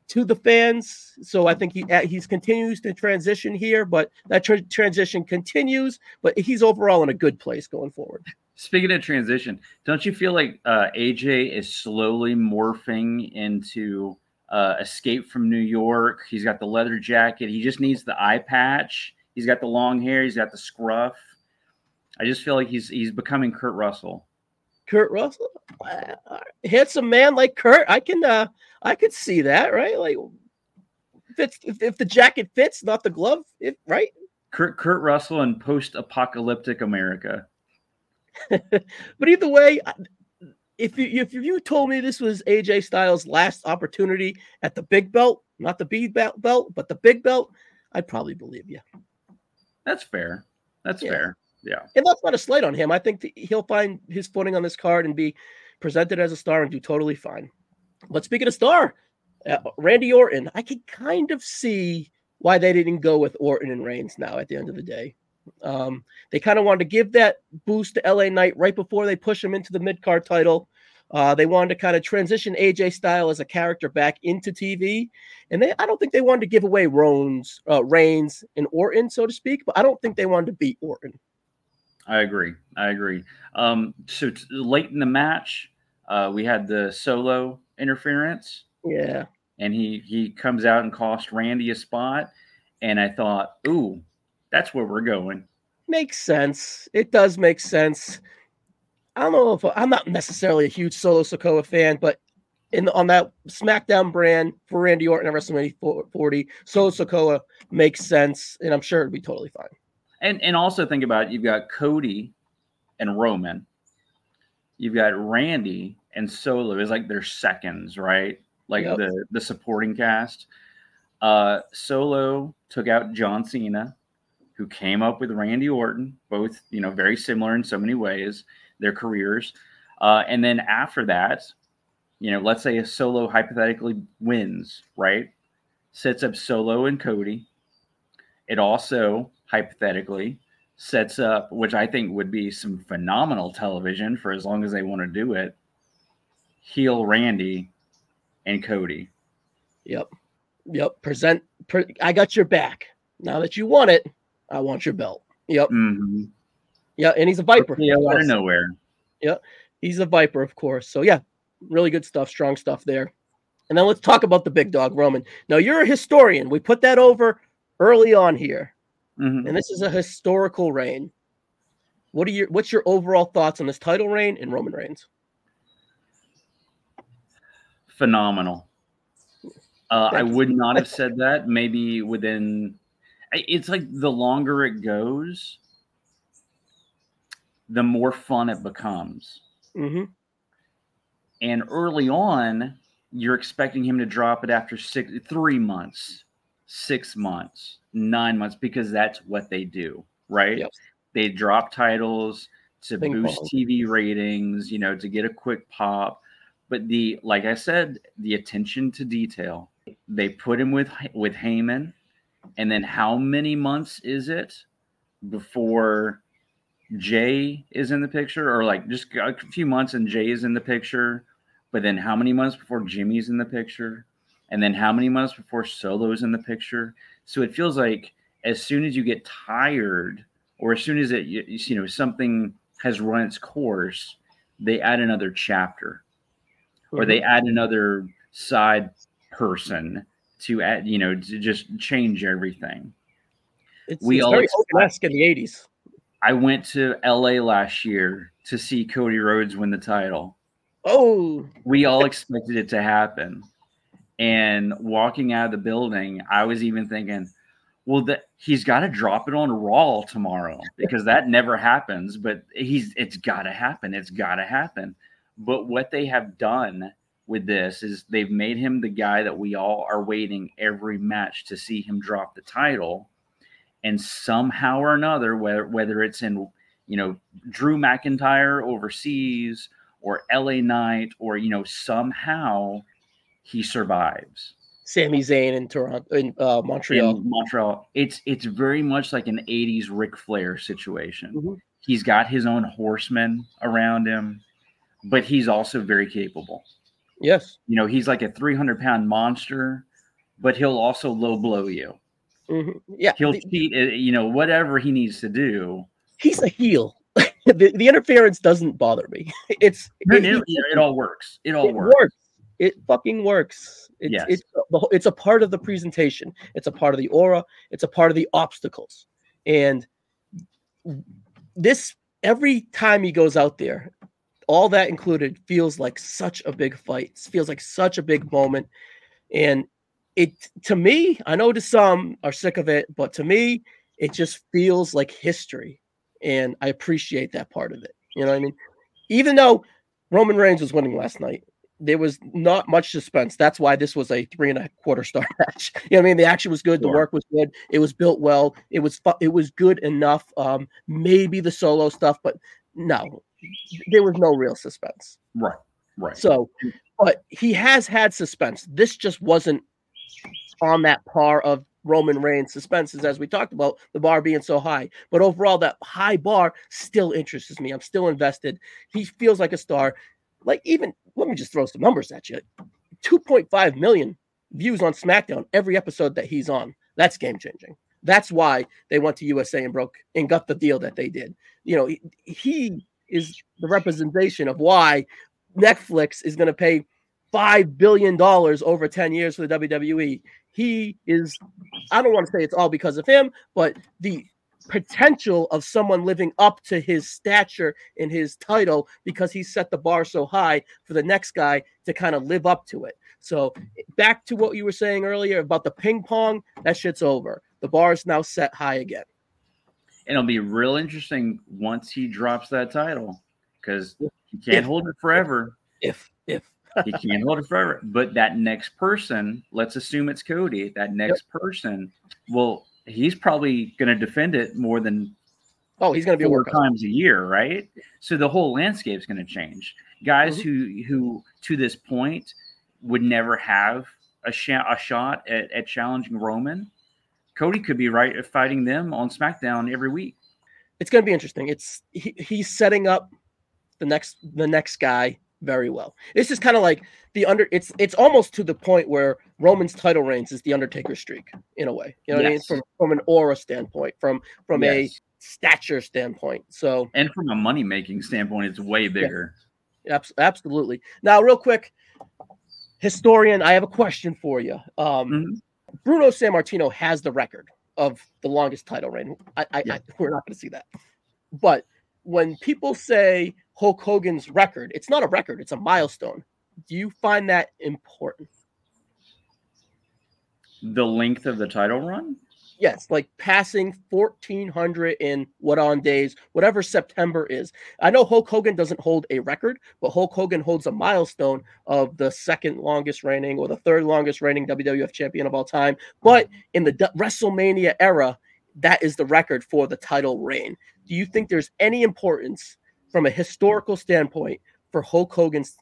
To the fans. So I think he uh, he's continues to transition here, but that tra- transition continues. But he's overall in a good place going forward. Speaking of transition, don't you feel like uh, AJ is slowly morphing into uh, Escape from New York? He's got the leather jacket. He just needs the eye patch. He's got the long hair. He's got the scruff. I just feel like he's he's becoming Kurt Russell. Kurt Russell, uh, handsome man like Kurt. I can uh I could see that, right? Like if, if, if the jacket fits, not the glove, if right. Kurt Kurt Russell in post-apocalyptic America. but either way, if you if you told me this was AJ Styles' last opportunity at the big belt, not the B belt, belt but the big belt, I'd probably believe you. That's fair. That's yeah. fair. Yeah. And that's not a slight on him. I think he'll find his footing on this card and be presented as a star and do totally fine. But speaking of star, uh, Randy Orton, I can kind of see why they didn't go with Orton and Reigns now at the end of the day. Um, they kind of wanted to give that boost to LA Knight right before they push him into the mid card title. Uh, they wanted to kind of transition AJ Style as a character back into TV, and they I don't think they wanted to give away Rones, uh, Reigns, and Orton, so to speak. But I don't think they wanted to beat Orton. I agree. I agree. Um, so t- late in the match, uh, we had the solo interference. Yeah, and he he comes out and cost Randy a spot, and I thought, ooh, that's where we're going. Makes sense. It does make sense. I don't know if I'm not necessarily a huge Solo Sikoa fan, but in on that SmackDown brand for Randy Orton at WrestleMania 40, Solo Sikoa makes sense, and I'm sure it'd be totally fine. And and also think about it, you've got Cody and Roman, you've got Randy and Solo is like their seconds, right? Like yep. the the supporting cast. Uh, Solo took out John Cena who came up with Randy Orton, both, you know, very similar in so many ways, their careers. Uh, and then after that, you know, let's say a solo hypothetically wins, right? Sets up solo and Cody. It also hypothetically sets up, which I think would be some phenomenal television for as long as they want to do it, heel Randy and Cody. Yep. Yep. Present. Pre- I got your back. Now that you want it, I want your belt. Yep. Mm-hmm. Yeah, and he's a Viper. Yeah, out of nowhere. Yep. he's a Viper, of course. So yeah, really good stuff, strong stuff there. And then let's talk about the big dog, Roman. Now you're a historian. We put that over early on here, mm-hmm. and this is a historical reign. What are your what's your overall thoughts on this title reign and Roman Reigns? Phenomenal. Uh, I would not have said that. Maybe within it's like the longer it goes, the more fun it becomes. Mm-hmm. And early on, you're expecting him to drop it after six, three months, six months, nine months, because that's what they do, right? Yep. They drop titles to Ping boost. TV ratings, you know, to get a quick pop. But the, like I said, the attention to detail. They put him with with Heyman and then how many months is it before Jey is in the picture, or like just a few months and Jey is in the picture? But then how many months before Jimmy's in the picture? And then how many months before Solo's in the picture? So it feels like as soon as you get tired, or as soon as it you, you know something has run its course, they add another chapter, or they mm-hmm. add another side person to add, you know, to just change everything. It's, we it's all very expect, in the 80s. I went to LA last year to see Cody Rhodes win the title. Oh, we all expected it to happen. And walking out of the building, I was even thinking, well, he's got to drop it on Raw tomorrow because that never happens. But he's it's got to happen. It's got to happen. But what they have done with this is they've made him the guy that we all are waiting every match to see him drop the title and somehow or another whether whether it's in you know Drew McIntyre overseas or LA Knight or you know somehow he survives Sami Zayn in Toronto in uh, Montreal in Montreal it's it's very much like an 80s Ric Flair situation mm-hmm. he's got his own horsemen around him but he's also very capable Yes. You know, he's like a 300 pound monster, but he'll also low blow you. Mm-hmm. Yeah, he'll the, cheat. Uh, you know, whatever he needs to do. He's a heel. the, the interference doesn't bother me. It's it, it, it all works. It all it works. works. It fucking works. It's, yes. it's it's a part of the presentation. It's a part of the aura. It's a part of the obstacles. And this every time he goes out there, all that included feels like such a big fight. It feels like such a big moment. And it to me, I know to some are sick of it, but to me, it just feels like history. And I appreciate that part of it. You know what I mean? Even though Roman Reigns was winning last night, there was not much suspense. That's why this was a three and a quarter star match. You know what I mean? The action was good, the work was good, it was built well, it was fu- it was good enough. Um, maybe the solo stuff, but no, there was no real suspense. Right, right. So, but he has had suspense. This just wasn't on that par of Roman Reigns suspenses, as we talked about, the bar being so high. But overall, that high bar still interests me. I'm still invested. He feels like a star. Like, even let me just throw some numbers at you 2.5 million views on SmackDown every episode that he's on. That's game changing. That's why they went to USA and broke and got the deal that they did. You know, he, he is the representation of why Netflix is going to pay five billion dollars over 10 years for the WWE. He is, I don't want to say it's all because of him, but the potential of someone living up to his stature in his title because he set the bar so high for the next guy to kind of live up to it. So back to what you were saying earlier about the ping pong, that shit's over. The bar is now set high again. And it'll be real interesting once he drops that title because he can't if, hold it forever. If if he can't hold it forever. But that next person, let's assume it's Cody, that next yep. person will he's probably going to defend it more than oh he's going to be four times a year, right? So the whole landscape is going to change. Guys mm-hmm. who who to this point would never have a, sh- a shot at, at challenging Roman. Cody could be right at fighting them on SmackDown every week. It's going to be interesting. It's he, he's setting up the next the next guy very well. This is kind of like the under. It's it's almost to the point where Roman's title reigns is the Undertaker streak in a way. You know yes. what I mean? From from an aura standpoint, from from yes. a stature standpoint. So and from a money making standpoint, it's way bigger. Yeah. absolutely. Now, real quick, historian, I have a question for you. Um, mm-hmm. Bruno Sammartino has the record of the longest title reign. I, I, yeah. I we're not going to see that, but when people say Hulk Hogan's record. It's not a record, it's a milestone. Do you find that important? The length of the title run? Yes, like passing 1400 in what on days, whatever September is. I know Hulk Hogan doesn't hold a record, but Hulk Hogan holds a milestone of the second longest reigning or the third longest reigning WWF champion of all time. But in the D- WrestleMania era, that is the record for the title reign. Do you think there's any importance from a historical standpoint for Hulk Hogan's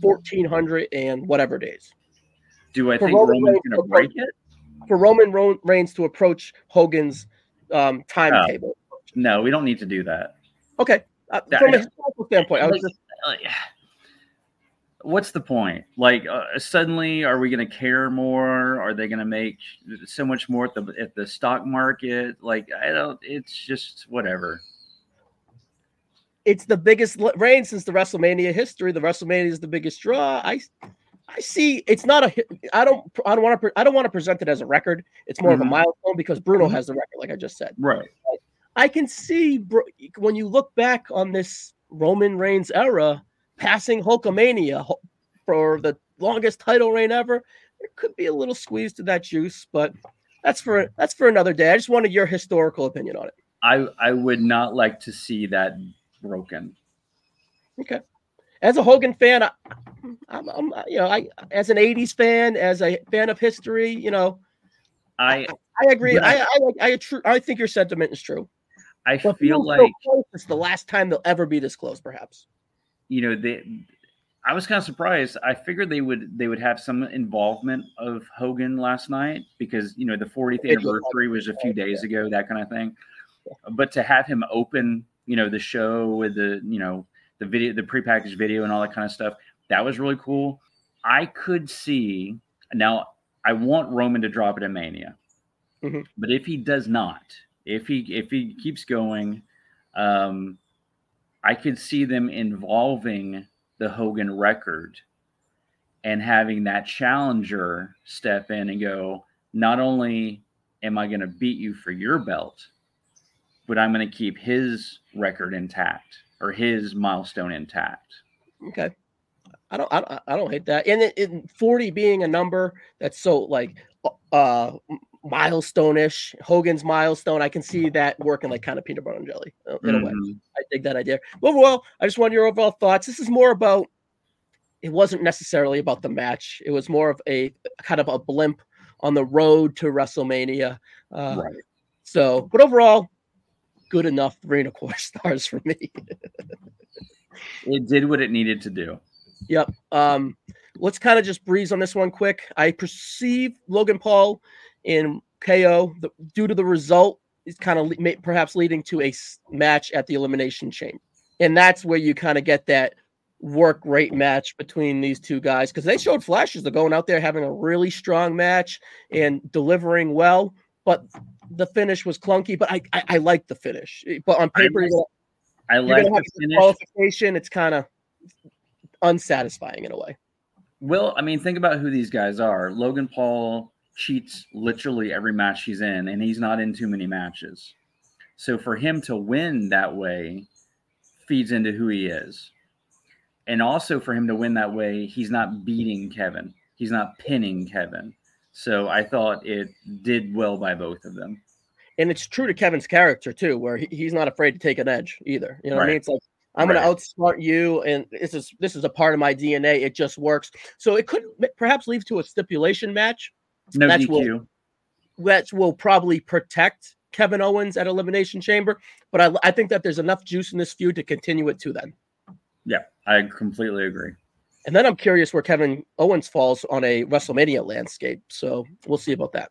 1400 and whatever days. Do I for think Roman Reigns going to break it? For Roman Reigns to approach Hogan's um, timetable. No, we don't need to do that. Okay. Uh, from a historical standpoint, like, just... what's the point? Like, uh, suddenly, are we going to care more? Are they going to make so much more at the at the stock market? Like, I don't. It's just whatever it's the biggest reign since the WrestleMania history. The WrestleMania is the biggest draw. I I see it's not a I don't I don't want to I don't want to present it as a record. It's more mm-hmm. of a mm-hmm. milestone because Bruno mm-hmm. has the record, like I just said. Right. I can see when you look back on this Roman Reigns era, passing Hulkamania for the longest title reign ever. It could be a little squeeze to that juice, but that's for that's for another day. I just wanted your historical opinion on it. I I would not like to see that broken. Okay. As a Hogan fan, I, I'm, I'm, you know, I as an '80s fan, as a fan of history, you know, I I, agree. I I, I, I, true, I think your sentiment is true. I but feel like so it's the last time they'll ever be this close, perhaps. You know, they. I was kind of surprised. I figured they would they would have some involvement of Hogan last night because you know the 40th anniversary was a few days ago, that kind of thing. But to have him open you know, the show with the, you know, the video, the prepackaged video and all that kind of stuff. That was really cool. I could see now I want Roman to drop it at Mania. Mm-hmm. But if he does not, if he if he keeps going, um, I could see them involving the Hogan record and having that challenger step in and go, not only am I going to beat you for your belt, but I'm going to keep his record intact or his milestone intact. Okay. I don't, I don't, I don't hate that. And in 40 being a number that's so like, uh, milestone-ish hogan's milestone i can see that working like kind of peanut butter and jelly uh, in mm-hmm. a way mm-hmm. i dig that idea overall i just want your overall thoughts this is more about it wasn't necessarily about the match it was more of a kind of a blimp on the road to wrestlemania uh, right so but overall good enough three and a quarter stars for me it did what it needed to do yep um let's kind of just breeze on this one quick i perceive logan paul in KO the, due to the result is kind of le- perhaps leading to a match at the Elimination Chamber. And that's where you kind of get that work rate match between these two guys because they showed flashes of going out there having a really strong match and delivering well. But the finish was clunky, but I I, I like the finish. But on paper, I, I like the finish. qualification. It's kind of unsatisfying in a way. Well, I mean, think about who these guys are. Logan Paul cheats literally every match he's in, and he's not in too many matches. So for him to win that way feeds into who he is. And also for him to win that way, he's not beating Kevin. He's not pinning Kevin. So I thought it did well by both of them. And it's true to Kevin's character too, where he, he's not afraid to take an edge either. You know right. what I mean? It's like I'm right. going to outsmart you, and this is this is a part of my DNA. It just works. So it could perhaps lead to a stipulation match no that's DQ. Will, that will probably protect Kevin Owens at Elimination Chamber, but I, I think that there's enough juice in this feud to continue it to then. Yeah, I completely agree. And then I'm curious where Kevin Owens falls on a WrestleMania landscape. So we'll see about that.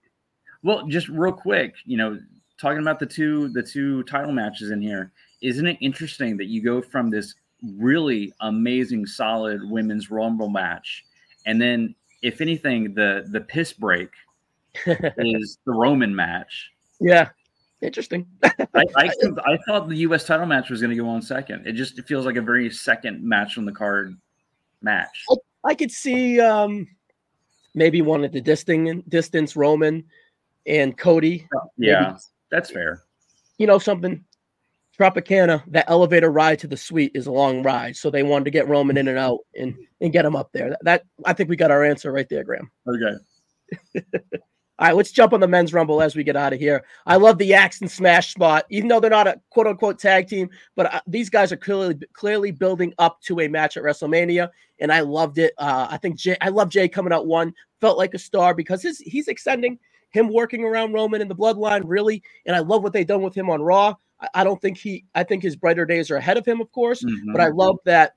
Well, just real quick, you know, talking about the two the two title matches in here, isn't it interesting that you go from this really amazing, solid women's rumble match, and then if anything, the the piss break is the Roman match. Yeah, interesting. I, I, I thought the U.S. title match was going to go on second. It just it feels like a very second match on the card match. I, I could see um, maybe one at the distance distance Roman and Cody. Yeah, maybe. that's fair. You know something. Tropicana, that elevator ride to the suite is a long ride, so they wanted to get Roman in and out and and get him up there. That, that I think we got our answer right there, Graham. Okay. All right, let's jump on the men's rumble as we get out of here. I love the axe and smash spot, even though they're not a quote unquote tag team, but uh, these guys are clearly clearly building up to a match at WrestleMania, and I loved it. Uh, I think Jey, I love Jey coming out one, felt like a star because his, he's extending him working around Roman in the bloodline really, and I love what they've done with him on Raw. I, I don't think he, I think his brighter days are ahead of him, of course, mm-hmm. but I love that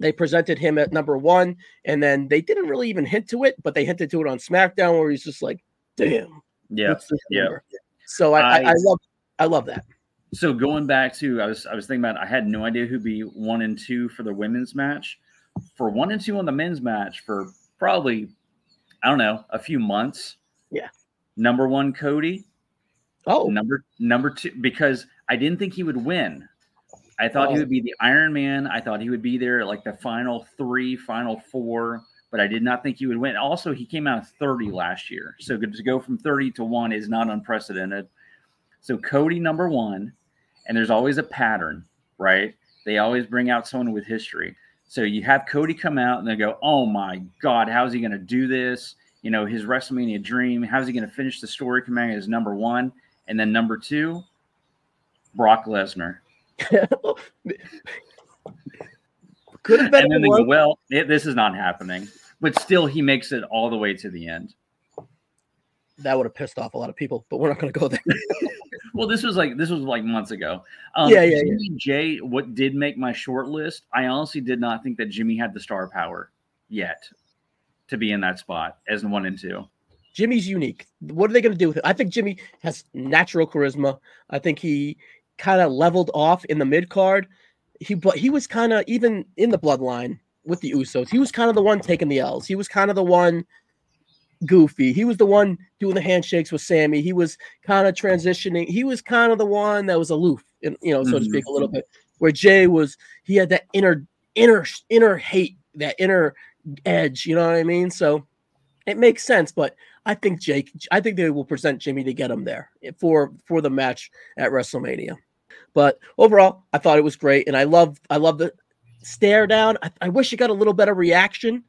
they presented him at number one, and then they didn't really even hint to it, but they hinted to it on SmackDown, where he's just like, "Damn, yeah, yeah." So I, I, I, love, I love that. So going back to, I was, I was thinking about, I had no idea who'd be one and two for the women's match. For one and two on the men's match, for probably, I don't know, a few months. Yeah. Number one, Cody. Oh, number number two, because I didn't think he would win. I thought oh. he would be the Iron Man. I thought he would be there like the final three, final four, but I did not think he would win. Also, he came out of 30 last year. So to go from 30 to one is not unprecedented. So Cody, number one, and there's always a pattern, right? They always bring out someone with history. So you have Cody come out and they go, Oh my God, how's he going to do this? You know, his WrestleMania dream. How's he going to finish the story coming as number one? And then number two, Brock Lesnar. Could have been. And then they go, well, it, this is not happening. But still, he makes it all the way to the end. That would have pissed off a lot of people, but we're not going to go there. well, this was like this was like months ago. Um, yeah, yeah, Jimmy yeah. J. What did make my short list? I honestly did not think that Jimmy had the star power yet to be in that spot as one and two. Jimmy's unique. What are they going to do with it? I think Jimmy has natural charisma. I think he kind of leveled off in the mid card. He but he was kind of even in the bloodline with the Usos. He was kind of the one taking the L's. He was kind of the one goofy. He was the one doing the handshakes with Sami. He was kind of transitioning. He was kind of the one that was aloof, and you know, so mm-hmm. to speak, a little bit. Where Jey was, he had that inner, inner, inner hate, that inner edge. You know what I mean? So it makes sense. But I think Jake, I think they will present Jimmy to get him there for for the match at WrestleMania. But overall, I thought it was great, and I love I love the stare down. I, I wish it got a little better reaction,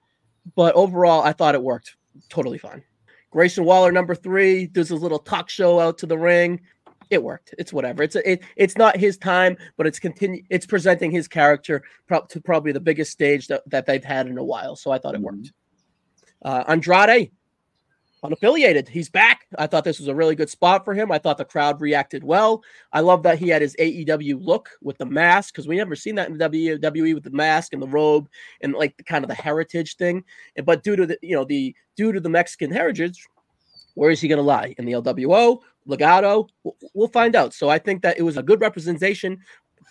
but overall, I thought it worked totally fine. Grayson Waller, number three, does a little talk show out to the ring. It worked. It's whatever. It's a, it, it's not his time, but it's continue. It's presenting his character pro- to probably the biggest stage that, that they've had in a while. So I thought it mm-hmm. worked. Uh, Andrade, unaffiliated. He's back. I thought this was a really good spot for him. I thought the crowd reacted well. I love that he had his AEW look with the mask because we never seen that in WWE with the mask and the robe and like the kind of the heritage thing. But due to the you know the due to the Mexican heritage, where is he going to lie in the LWO? Legado? We'll find out. So I think that it was a good representation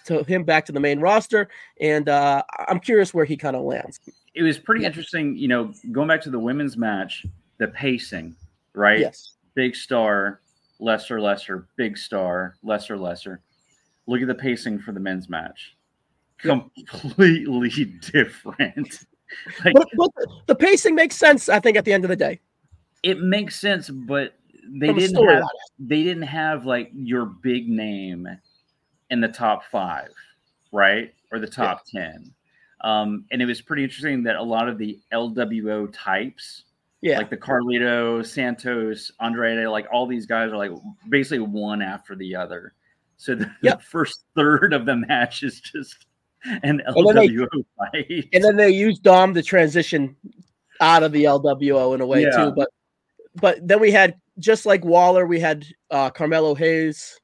to him back to the main roster, and uh, I'm curious where he kind of lands. It was pretty interesting, you know, going back to the women's match the pacing, right? Yes. Big star, lesser, lesser, big star, lesser, lesser. Look at the pacing for the men's match. Completely different. like, but, but the pacing makes sense, I think, at the end of the day. It makes sense, but they From didn't have they didn't have like your big name in the top five, right? Or the top yeah. ten. Um, and it was pretty interesting that a lot of the LWO types yeah. Like the Carlito, Santos, Andrade, like all these guys are like basically one after the other. So the, yep. the first third of the match is just an LWO and fight. And then they use Dom to transition out of the LWO in a way yeah. too. But but then we had just like Waller, we had uh, Carmelo Hayes,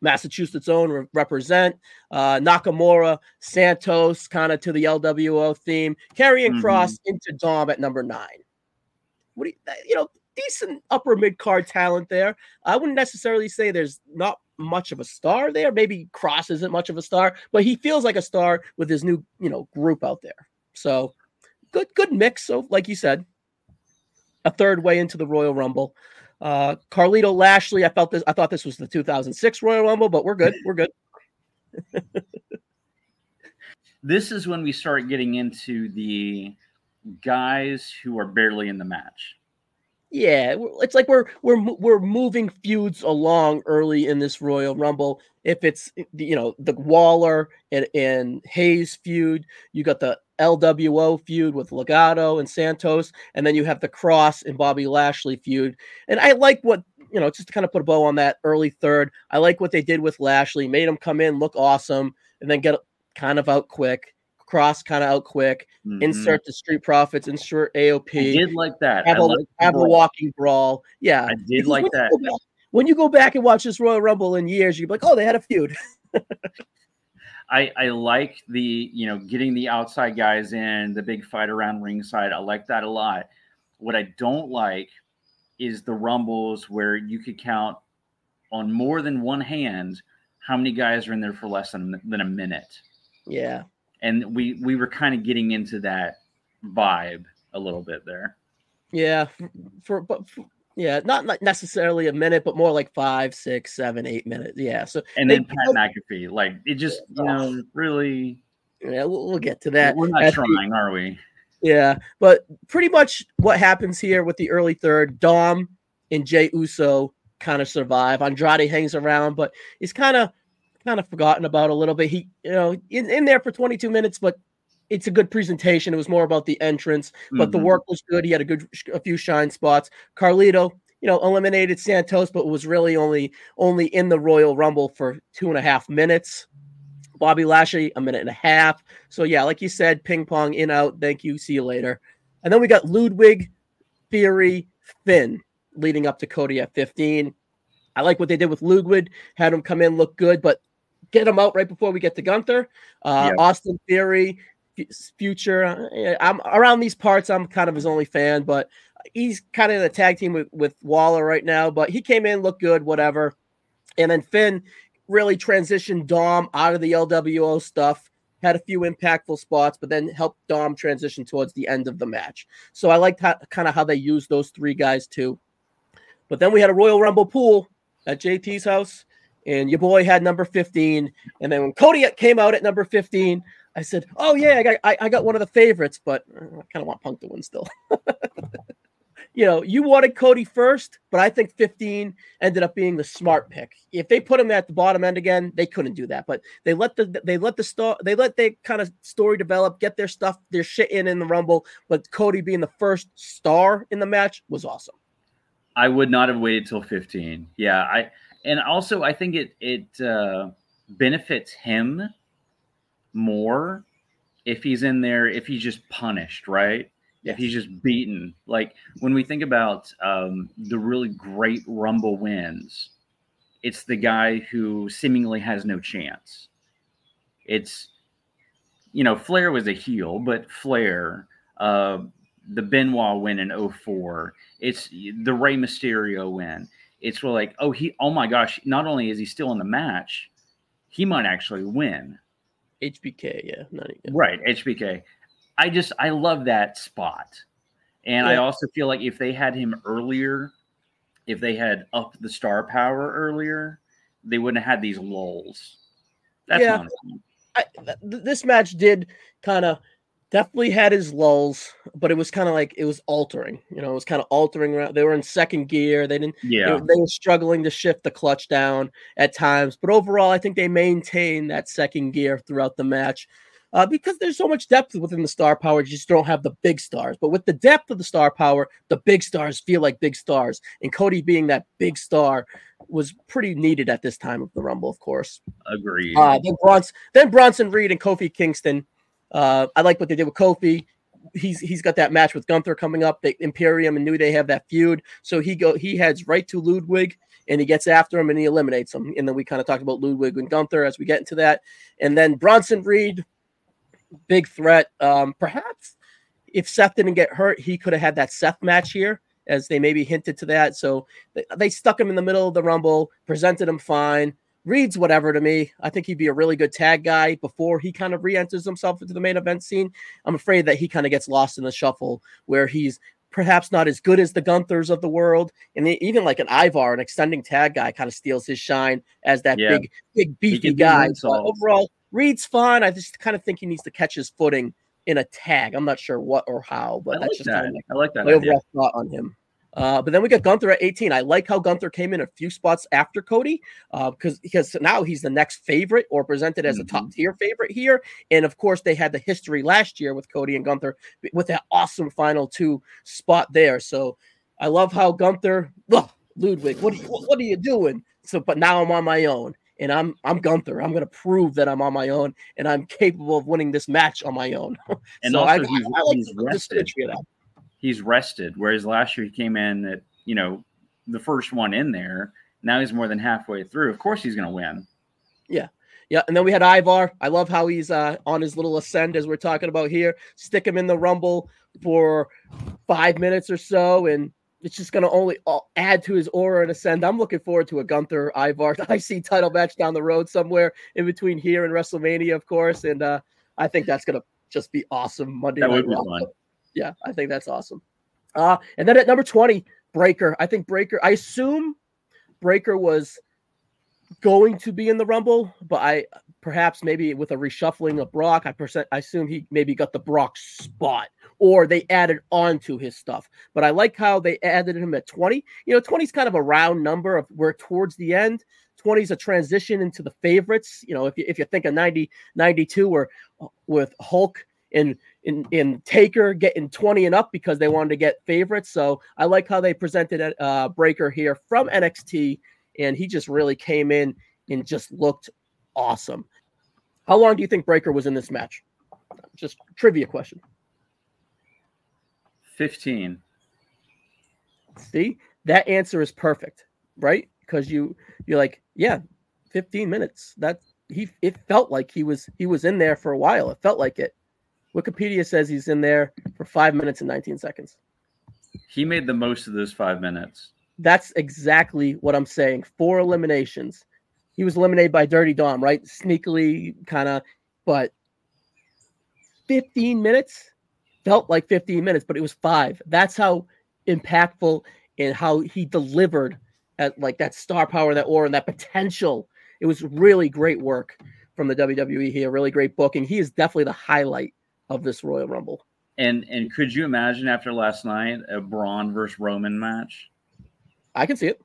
Massachusetts own represent uh, Nakamura, Santos, kind of to the LWO theme, Karrion mm-hmm. Kross into Dom at number nine what do you, you know, decent upper mid card talent there. I wouldn't necessarily say there's not much of a star there. Maybe Kross isn't much of a star, but he feels like a star with his new, you know, group out there. So good, good mix. So, like you said, a third way into the Royal Rumble. Uh, Carlito Lashley, I felt this. I thought this was the 2006 Royal Rumble, but we're good. We're good. this is when we start getting into the guys who are barely in the match. Yeah, it's like we're we're we're moving feuds along early in this Royal Rumble. If it's eh, you know the Waller and, and Hayes feud, you got the LWO feud with Legado and Santos, and then you have the Kross and Bobby Lashley feud. And I like what you know, just to kind of put a bow on that early third. I like what they did with Lashley, made him come in, look awesome, and then get kind of out quick. Kross kind of out quick, mm-hmm. insert the Street Profits, insert AOP. I did like that. Have, a, have a, walking brawl. Yeah, I did like that. You back, when you go back and watch this Royal Rumble in years, you're like, oh, they had a feud. I, I like the you know getting the outside guys in the big fight around ringside. I like that a lot. What I don't like is the rumbles where you could count on more than one hand how many guys are in there for less than, than a minute. Yeah and we we were kind of getting into that vibe a little bit there. Yeah, for, but for, yeah, not not necessarily a minute, but more like five, six, seven, eight minutes. Yeah. So and then Pat McAfee, like it just you know really. Yeah, we'll, we'll get to that. We're not trying, the, are we? Yeah, but pretty much what happens here with the early third, Dom and Jey Uso kind of survive. Andrade hangs around, but he's kind of kind of forgotten about a little bit. He, you know, in, in there for 22 minutes, but it's a good presentation. It was more about the entrance, but mm-hmm. the work was good. He had a good, a few shine spots. Carlito, you know, eliminated Santos, but was really only only in the Royal Rumble for two and a half minutes. Bobby Lashley, a minute and a half. So yeah, like you said, ping pong in out. Thank you. See you later. And then we got Ludwig, Theory, Finn leading up to Cody at 15. I like what they did with Ludwig, had him come in, look good, but get him out right before we get to Gunther. Uh, yeah. Austin Theory, future. Uh, I'm around these parts. I'm kind of his only fan, but he's kind of in a tag team with, with Waller right now. But he came in, looked good, whatever. And then Finn really transitioned Dom out of the LWO stuff had a few impactful spots, but then helped Dom transition towards the end of the match. So I liked how, kind of how they used those three guys too. But then we had a Royal Rumble pool at JT's house, and your boy had number 15. And then when Cody came out at number 15, I said, "Oh yeah, I got I, I got one of the favorites, but uh, I kind of want Punk to win still." you know, you wanted Cody first, but I think 15 ended up being the smart pick. If they put him at the bottom end again, they couldn't do that. But they let the they let the story they let the kind of story develop, get their stuff, their shit in in the Rumble. But Cody being the first star in the match was awesome. I would not have waited till 15. Yeah, I and also I think it it uh, benefits him more if he's in there if he's just punished, right? If he's just beaten. Like when we think about um, the really great Rumble wins, it's the guy who seemingly has no chance. It's you know, Flair was a heel, but Flair, uh, the Benoit win in 04, it's the Rey Mysterio win. It's really like, oh, he, oh my gosh, not only is he still in the match, he might actually win. HBK, yeah, not even. right, HBK. I just I love that spot, and yeah. I also feel like if they had him earlier, if they had upped the star power earlier, they wouldn't have had these lulls. That's yeah. I, th- this match did kind of definitely had his lulls, but it was kind of like it was altering. You know, it was kind of altering around. They were in second gear. They didn't. Yeah. They, they, were struggling to shift the clutch down at times, but overall, I think they maintained that second gear throughout the match. Uh, because there's so much depth within the star power, you just don't have the big stars. But with the depth of the star power, the big stars feel like big stars. And Cody being that big star was pretty needed at this time of the Rumble, of course. Agreed. Uh, then, Bronson, then Bronson Reed and Kofi Kingston uh, I like what they did with Kofi. He's he's got that match with Gunther coming up. The Imperium and New Day have that feud, so he go he heads right to Ludwig and he gets after him and he eliminates him. And then we kind of talked about Ludwig and Gunther as we get into that. And then Bronson Reed, big threat. Um, perhaps if Seth didn't get hurt, he could have had that Seth match here, as they maybe hinted to that. So they, they stuck him in the middle of the Rumble, presented him fine. Reed's whatever to me. I think he'd be a really good tag guy before he kind of re-enters himself into the main event scene. I'm afraid that he kind of gets lost in the shuffle where he's perhaps not as good as the Gunthers of the world, and even like an Ivar, an extending tag guy, kind of steals his shine as that yeah. big, big beefy guy. So overall, Reed's fine. I just kind of think he needs to catch his footing in a tag. I'm not sure what or how, but I that's like just that. Kind of I like that. My overall thought on him. Uh, but then we got Gunther at 18. I like how Gunther came in a few spots after Cody because uh, because now he's the next favorite or presented as mm-hmm. a top tier favorite here. And of course, they had the history last year with Cody and Gunther with that awesome final two spot there. So I love how Gunther, ugh, Ludwig, what are you, what are you doing? So, but now I'm on my own. And I'm I'm Gunther. I'm going to prove that I'm on my own and I'm capable of winning this match on my own. And so also, I, he's, I, I like he's rested he's rested. Whereas last year he came in at, you know, the first one in there. Now he's more than halfway through. Of course he's going to win. Yeah. Yeah, and then we had Ivar. I love how he's uh, on his little ascend as we're talking about here. Stick him in the Rumble for five minutes or so, and it's just going to only uh, add to his aura and ascend. I'm looking forward to a Gunther Ivar IC title match down the road somewhere in between here and WrestleMania, of course. And uh, I think that's going to just be awesome Monday that Night Raw yeah, I think that's awesome. Uh, and then at number 20, Breakker. I think Breakker, I assume Breakker was going to be in the Rumble, but I perhaps maybe with a reshuffling of Brock, I percent I assume he maybe got the Brock spot or they added on to his stuff. But I like how they added him at 20. You know, 20 is kind of a round number of where towards the end. 20 is a transition into the favorites. You know, if you if you think of 90, 92 or with Hulk and in in Taker getting 20 and up because they wanted to get favorites. So I like how they presented uh, Breakker here from NXT, and he just really came in and just looked awesome. How long do you think Breakker was in this match? Just trivia question. 15. See, that answer is perfect, right? Because you you're like, yeah, 15 minutes. That he it felt like he was he was in there for a while. It felt like it. Wikipedia says he's in there for five minutes and 19 seconds. He made the most of those five minutes. That's exactly what I'm saying. Four eliminations. He was eliminated by Dirty Dom, right? Sneakily, kind of, but 15 minutes felt like 15 minutes, but it was five. That's how impactful and how he delivered at like that star power, that aura, and that potential. It was really great work from the WWE here. Really great booking. He is definitely the highlight of this Royal Rumble. And and could you imagine after last night a Bron versus Roman match? I can see it.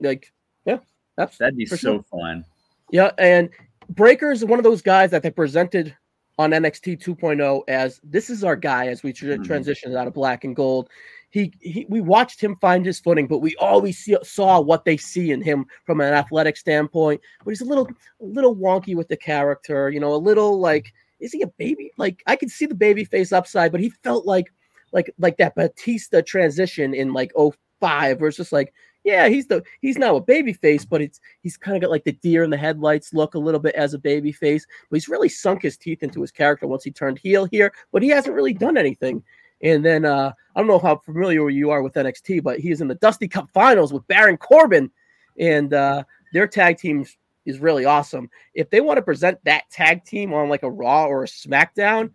Like, yeah, that's that'd be so sure. fun. Yeah, and Breakker is one of those guys that they presented on NXT 2.0 as this is our guy as we tra- mm-hmm. transitioned out of black and gold. He, he, we watched him find his footing, but we always see, saw what they see in him from an athletic standpoint. But he's a little a little wonky with the character, you know, a little like is he a baby? Like I could see the baby face upside, but he felt like like like that Batista transition in like 05 where it's just like yeah, he's the he's now a baby face, but it's he's kind of got like the deer in the headlights look a little bit as a baby face, but he's really sunk his teeth into his character once he turned heel here, but he hasn't really done anything. And then uh, I don't know how familiar you are with NXT, but he's in the Dusty Cup Finals with Baron Corbin, and uh, their tag team is really awesome. If they want to present that tag team on like a Raw or a SmackDown,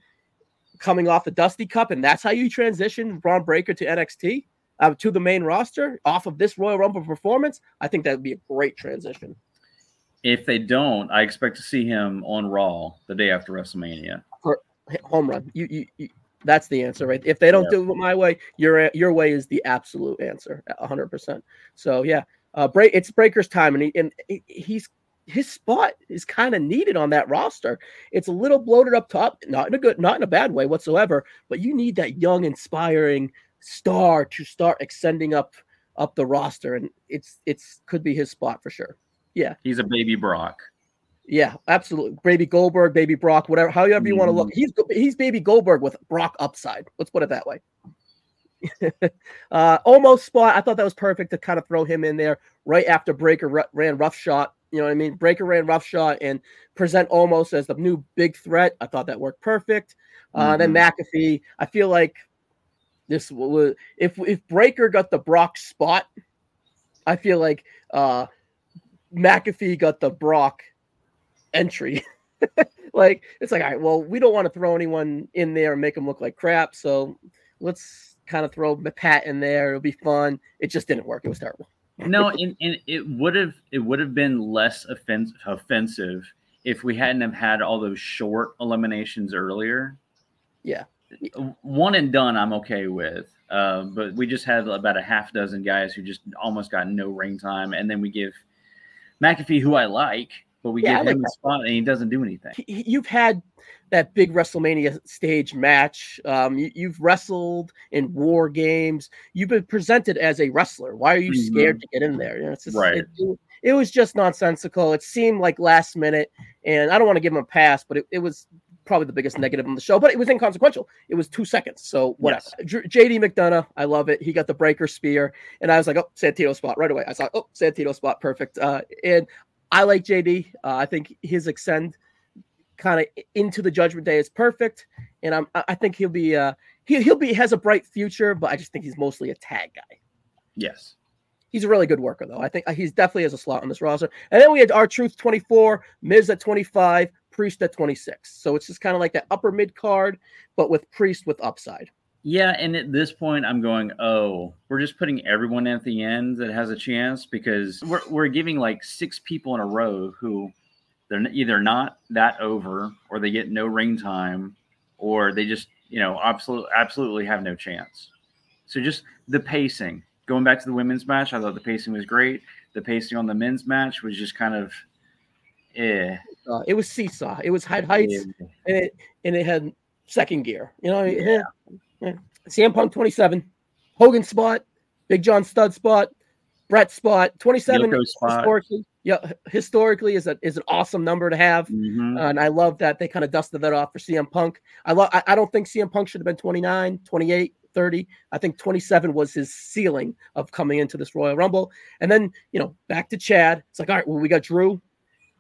coming off the Dusty Cup, and that's how you transition Bron Breakker to NXT uh, to the main roster off of this Royal Rumble performance, I think that would be a great transition. If they don't, I expect to see him on Raw the day after WrestleMania. For home run, you, you, you that's the answer, right? If they don't yeah. do it my way, your your way is the absolute answer, hundred percent. So yeah, uh, break it's Breakker's time, and he and he's his spot is kind of needed on that roster. It's a little bloated up top, not in a good, not in a bad way whatsoever. But you need that young, inspiring star to start extending up up the roster, and it's it's could be his spot for sure. Yeah, he's a baby Brock. Yeah, absolutely. Baby Goldberg, baby Brock, whatever, however you mm. want to look. He's he's baby Goldberg with Brock upside. Let's put it that way. uh, almost spot. I thought that was perfect to kind of throw him in there right after Breakker ran rough shot. You know what I mean? Breakker ran rough shot and present almost as the new big threat. I thought that worked perfect. Uh, mm-hmm. Then McAfee, I feel like this was if if Breakker got the Brock spot, I feel like uh McAfee got the Brock entry. like it's like, all right, well, we don't want to throw anyone in there and make them look like crap, so let's kind of throw Pat in there. It'll be fun. It just didn't work. It was terrible. No, and, and it would have it would have been less offense, offensive if we hadn't have had all those short eliminations earlier. Yeah one and done I'm okay with. Uh, but we just had about a half dozen guys who just almost got no ring time, and then we give McAfee, who I like, but we yeah, give him a spot and he doesn't do anything. You've had that big WrestleMania stage match. Um, you, have wrestled in war games. You've been presented as a wrestler. Why are you mm-hmm. scared to get in there? You know, it's just, right. It, it, was just nonsensical. It seemed like last minute, and I don't want to give him a pass, but it, it was probably the biggest negative on the show, but it was inconsequential. It was two seconds. So whatever. Yes. JD McDonagh, I love it. He got the Breakker spear. And I was like, oh, Santino spot right away. I saw, oh, Santino spot. Perfect. Uh, and I like JD. Uh, I think his extend kind of into the judgment day is perfect. And I'm, I think he'll be, uh, he, he'll be, has a bright future, but I just think he's mostly a tag guy. Yes. He's a really good worker, though. I think uh, he's definitely has a slot on this roster. And then we had R-Truth 24, Miz at 25, Priest at 26. So it's just kind of like that upper mid card, but with Priest with upside. Yeah, and at this point, I'm going, oh, we're just putting everyone at the end that has a chance because we're, we're giving like six people in a row who they're either not that over or they get no ring time or they just, you know, absolutely, absolutely have no chance. So just the pacing. Going back to the women's match, I thought the pacing was great. The pacing on the men's match was just kind of, eh seesaw. It was seesaw. It was high heights, yeah. and it and it had second gear. You know, yeah. Yeah. CM Punk twenty seven, Hogan spot, Big John Studd spot, Bret spot twenty seven. Historically, yeah, historically is a is an awesome number to have, mm-hmm. uh, and I love that they kind of dusted that off for CM Punk. I love. I, I don't think CM Punk should have been 29, 28, 30. I think 27 was his ceiling of coming into this Royal Rumble. And then, you know, back to Chad. It's like, all right, well, we got Drew.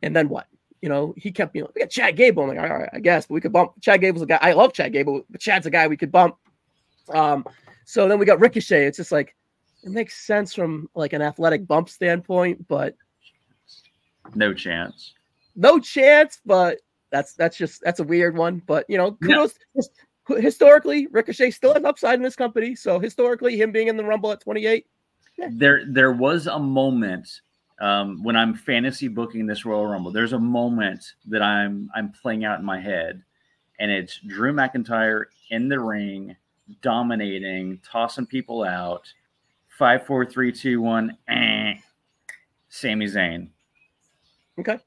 And then what? you know, he kept, you know, we got Chad Gable. I'm like, all right, I guess, but we could bump. Chad Gable's a guy. I love Chad Gable, but Chad's a guy we could bump. Um, so then we got Ricochet. It's just like it makes sense from like an athletic bump standpoint, but no chance. No chance, but That's that's just that's a weird one, but you know, kudos. Yeah. Historically, Ricochet still has upside in this company. So historically, him being in the Rumble at 28. Yeah. There, there was a moment um, when I'm fantasy booking this Royal Rumble, there's a moment that I'm I'm playing out in my head, and it's Drew McIntyre in the ring, dominating, tossing people out. Five, four, three, two, one. Eh, Sami Zayn. Okay.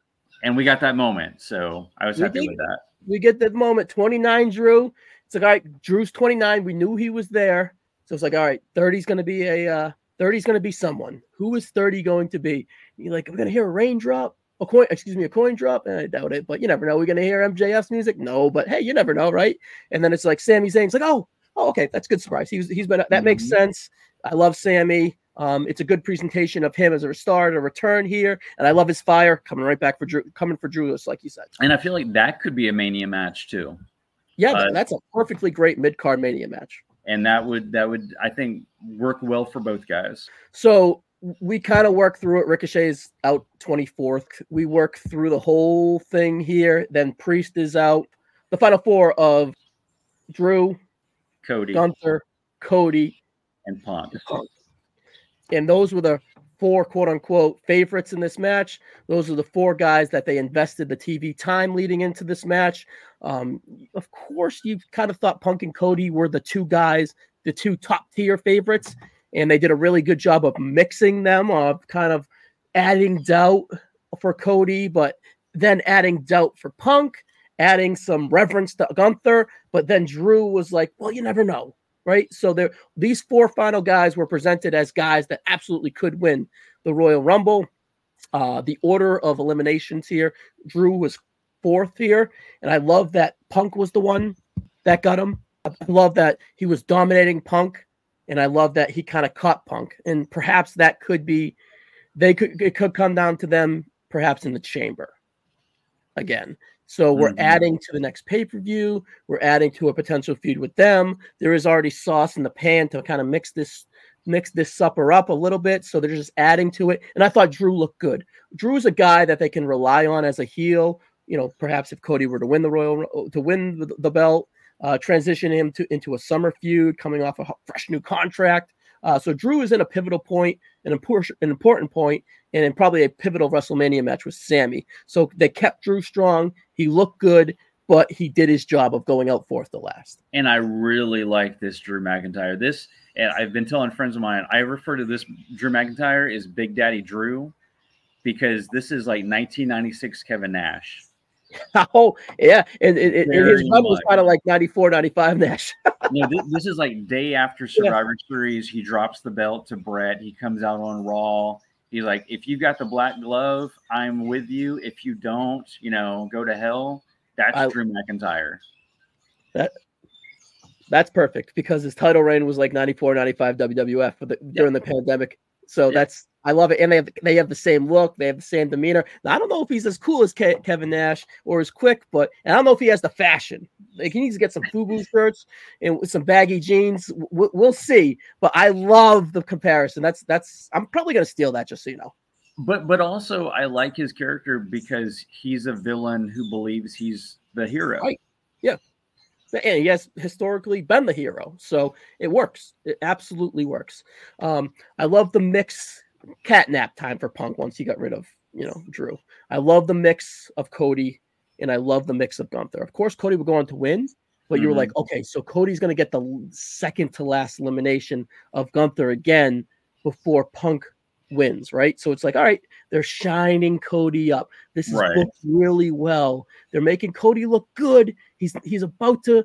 And we got that moment, so I was we happy did, with that. We get that moment. Twenty nine, Drew. It's like all right, Drew's twenty nine. We knew he was there, so it's like all right, 30's going to be a uh, 30 going to be someone. Who is 30 going to be? You're like, we're going to hear a raindrop, a coin, excuse me, a coin drop. Eh, I doubt it, but you never know. We're going to hear MJF's music. No, but hey, you never know, right? And then it's like Sami Zayn's like, oh, oh, okay, that's a good surprise. He's he's been that mm-hmm. makes sense. I love Sami. Um, it's a good presentation of him as a start, a return here, and I love his fire coming right back for Drew, coming for Drew, like you said. And I feel like that could be a Mania match too. Yeah, uh, that's a perfectly great mid card Mania match and that would that would I think work well for both guys. So we kind of work through it. Ricochet's out 24th. We work through the whole thing here. Then Priest is out. The final four of Drew, Cody, Gunther, Cody, and Punk. And those were the four quote unquote favorites in this match. Those are the four guys that they invested the TV time leading into this match. Um, of course, you kind of thought Punk and Cody were the two guys, the two top tier favorites, and they did a really good job of mixing them, of kind of adding doubt for Cody, but then adding doubt for Punk, adding some reverence to Gunther. But then Drew was like, well, you never know right? So there, these four final guys were presented as guys that absolutely could win the Royal Rumble. Uh, the order of eliminations here, Drew was fourth here, and I love that Punk was the one that got him. I love that he was dominating Punk, and I love that he kind of caught Punk, and perhaps that could be, they could it could come down to them perhaps in the chamber again. So we're mm-hmm. adding to the next pay per view. We're adding to a potential feud with them. There is already sauce in the pan to kind of mix this mix this supper up a little bit. So they're just adding to it. And I thought Drew looked good. Drew's a guy that they can rely on as a heel. You know, perhaps if Cody were to win the Royal to win the, the belt, uh, transition him to into a summer feud, coming off a fresh new contract. Uh, so Drew is in a pivotal point, an important, an important point, and in probably a pivotal WrestleMania match with Sami. So they kept Drew strong. He looked good, but he did his job of going out fourth to last. And I really like this Drew McIntyre. This, and I've been telling friends of mine, I refer to this Drew McIntyre as Big Daddy Drew because this is like 1996 Kevin Nash. Oh yeah, and, and, and his run was kind of like 94, 95 Nash. no, this, this, is like day after Survivor yeah. Series. He drops the belt to Bret. He comes out on Raw. He's like, if you got the black glove, I'm with you. If you don't, you know, go to hell. That's I, Drew McIntyre. That that's perfect because his title reign was like 94, 95 WWF the, during the pandemic. So yeah. that's I love it, and they have they have the same look, they have the same demeanor. Now, I don't know if he's as cool as Ke- Kevin Nash or as quick, but I don't know if he has the fashion. Like he needs to get some FUBU shirts and some baggy jeans. We'll, we'll see. But I love the comparison. That's that's I'm probably gonna steal that just so you know. But but also I like his character because he's a villain who believes he's the hero. Right. Yeah and he has historically been the hero, so it works. It absolutely works. Um, I love the mix catnap time for Punk once he got rid of you know Drew. I love the mix of Cody, and I love the mix of Gunther. Of course, Cody would go on to win, but mm-hmm. you were like, mm-hmm. okay, so Cody's going to get the second to last elimination of Gunther again before Punk wins, right? So it's like, all right, they're shining Cody up. This is right. booked really well. They're making Cody look good. He's he's about to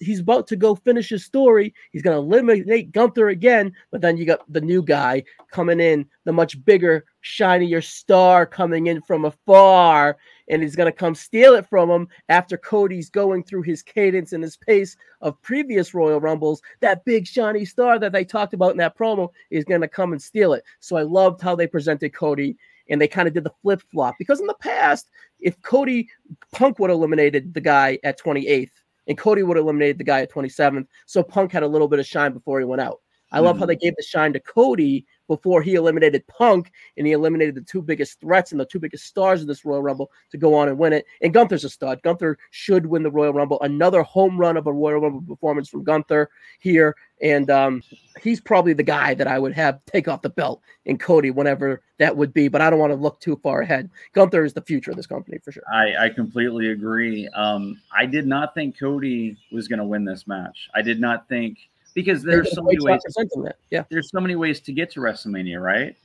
he's about to go finish his story. He's gonna eliminate Gunther again, but then you got the new guy coming in, the much bigger, shinier star coming in from afar, and he's going to come steal it from him after Cody's going through his cadence and his pace of previous Royal Rumbles. That big shiny star that they talked about in that promo is going to come and steal it. So I loved how they presented Cody and they kind of did the flip flop because in the past, if Cody Punk would have eliminated the guy at 28th and Cody would have eliminated the guy at 27th, so Punk had a little bit of shine before he went out. I love mm-hmm. how they gave the shine to Cody before he eliminated Punk and he eliminated the two biggest threats and the two biggest stars of this Royal Rumble to go on and win it. And Gunther's a stud. Gunther should win the Royal Rumble. Another home run of a Royal Rumble performance from Gunther here. And um, he's probably the guy that I would have take off the belt in Cody whenever that would be. But I don't want to look too far ahead. Gunther is the future of this company for sure. I, I completely agree. Um, I did not think Cody was going to win this match. I did not think because there's so many ways. That. Yeah, there's so many ways to get to WrestleMania, right?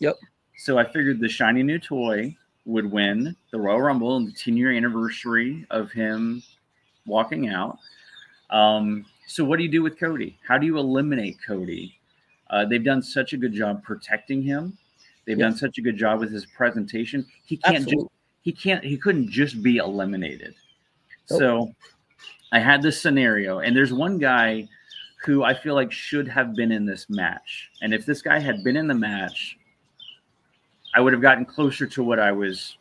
Yep. So I figured the shiny new toy would win the Royal Rumble and the 10 year anniversary of him walking out. Um, so what do you do with Cody? How do you eliminate Cody? Uh, they've done such a good job protecting him. They've yes. done such a good job with his presentation. He can't Absolutely. just he can't he couldn't just be eliminated. Nope. So I had this scenario, and there's one guy who I feel like should have been in this match. And if this guy had been in the match, I would have gotten closer to what I was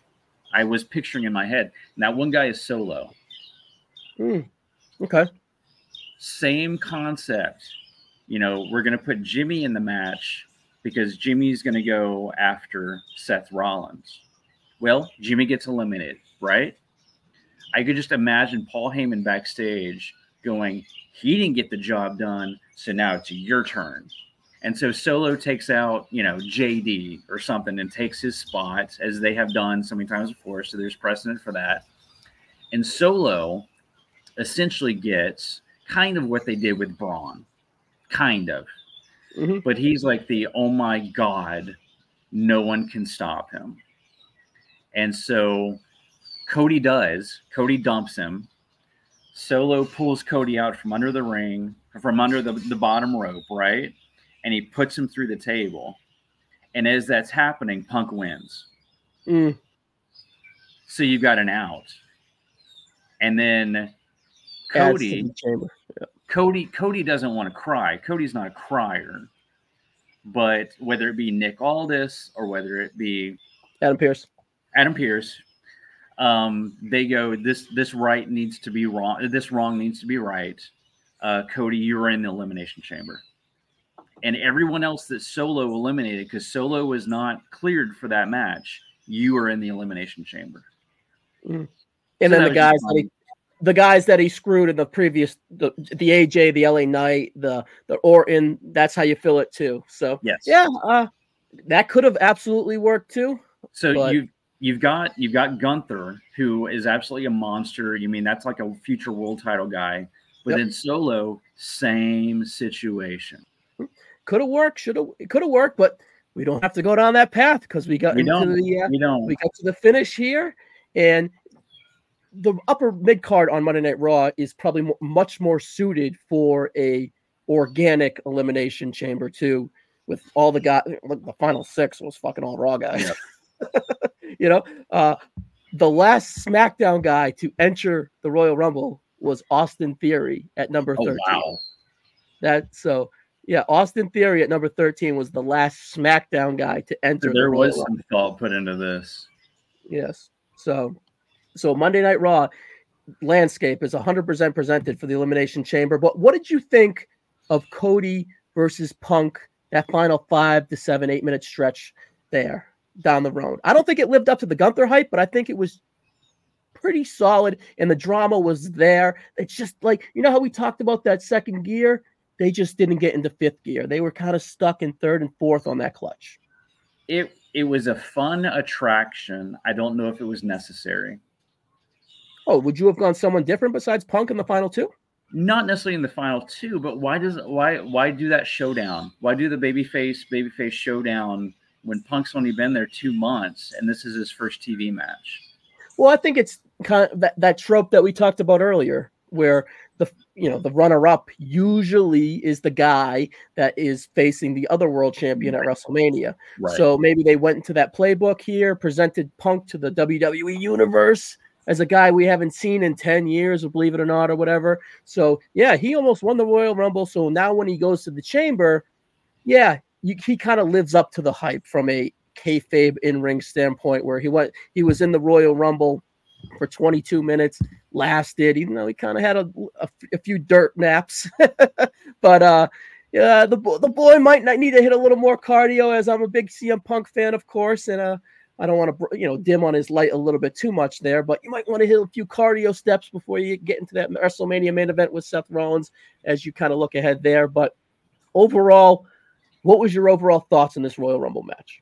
I was picturing in my head. Now one guy is solo. Mm, okay same concept. You know, we're going to put Jimmy in the match because Jimmy's going to go after Seth Rollins. Well, Jimmy gets eliminated, right? I could just imagine Paul Heyman backstage going, he didn't get the job done, so now it's your turn. And so Solo takes out, you know, JD or something and takes his spot, as they have done so many times before. So there's precedent for that. And Solo essentially gets kind of what they did with Braun, kind of. Mm-hmm. But he's like the oh my god, no one can stop him. And so Cody does. Cody dumps him. Solo pulls Cody out from under the ring, from under the, the bottom rope, right? And he puts him through the table. And as that's happening, Punk wins. Mm. So you've got an out. And then Cody Cody Cody doesn't want to cry. Cody's not a crier. But whether it be Nick Aldis or whether it be Adam Pearce, Adam Pearce, um, they go this this right needs to be wrong. This wrong needs to be right. Uh, Cody, you are in the elimination chamber, and everyone else that Solo eliminated because Solo was not cleared for that match. You are in the elimination chamber. Mm. And so then the guys that he the guys that he screwed in the previous the the AJ, the LA Knight, the the Orton, that's how you fill it too. So yes, yeah, uh, that could have absolutely worked too. So but... you you've got you've got Gunther, who is absolutely a monster. You mean that's like a future world title guy, but yep. then Solo, same situation. Could have worked, should have it could have worked, but we don't have to go down that path because we got we into don't. the uh, we don't we got to the finish here, and the upper mid card on Monday Night Raw is probably much more suited for a organic elimination chamber too, with all the guys. The final six was fucking all Raw guys. Yep. you know, uh, the last SmackDown guy to enter the Royal Rumble was Austin Theory at number oh, 13. Wow. That so yeah, Austin Theory at number 13 was the last SmackDown guy to enter. There the was some thought put into this. Yes. So so Monday Night Raw landscape is 100% presented for the Elimination Chamber. But what did you think of Cody versus Punk, that final five to seven, eight minute stretch there down the road? I don't think it lived up to the Gunther hype, but I think it was pretty solid and the drama was there. It's just like, you know how we talked about that second gear? They just didn't get into fifth gear. They were kind of stuck in third and fourth on that clutch. It it was a fun attraction. I don't know if it was necessary. Oh, would you have gone someone different besides Punk in the final two? Not necessarily in the final two, but why does why why do that showdown? Why do the babyface babyface showdown when Punk's only been there two months and this is his first TV match? Well, I think it's kind of that, that trope that we talked about earlier, where the you know the runner up usually is the guy that is facing the other world champion at WrestleMania. Right. So maybe they went into that playbook here, presented Punk to the WWE universe as a guy we haven't seen in 10 years, or believe it or not, or whatever. So, yeah, he almost won the Royal Rumble. So now when he goes to the chamber, yeah, you, he kind of lives up to the hype from a kayfabe in ring standpoint, where he went, he was in the Royal Rumble for 22 minutes, lasted, even though he kind of had a, a, a, few dirt naps. but uh, yeah, the the boy might not need to hit a little more cardio, as I'm a big CM Punk fan, of course, and uh, I don't want to you know dim on his light a little bit too much there, but you might want to hit a few cardio steps before you get into that WrestleMania main event with Seth Rollins, as you kind of look ahead there. But overall, what was your overall thoughts in this Royal Rumble match?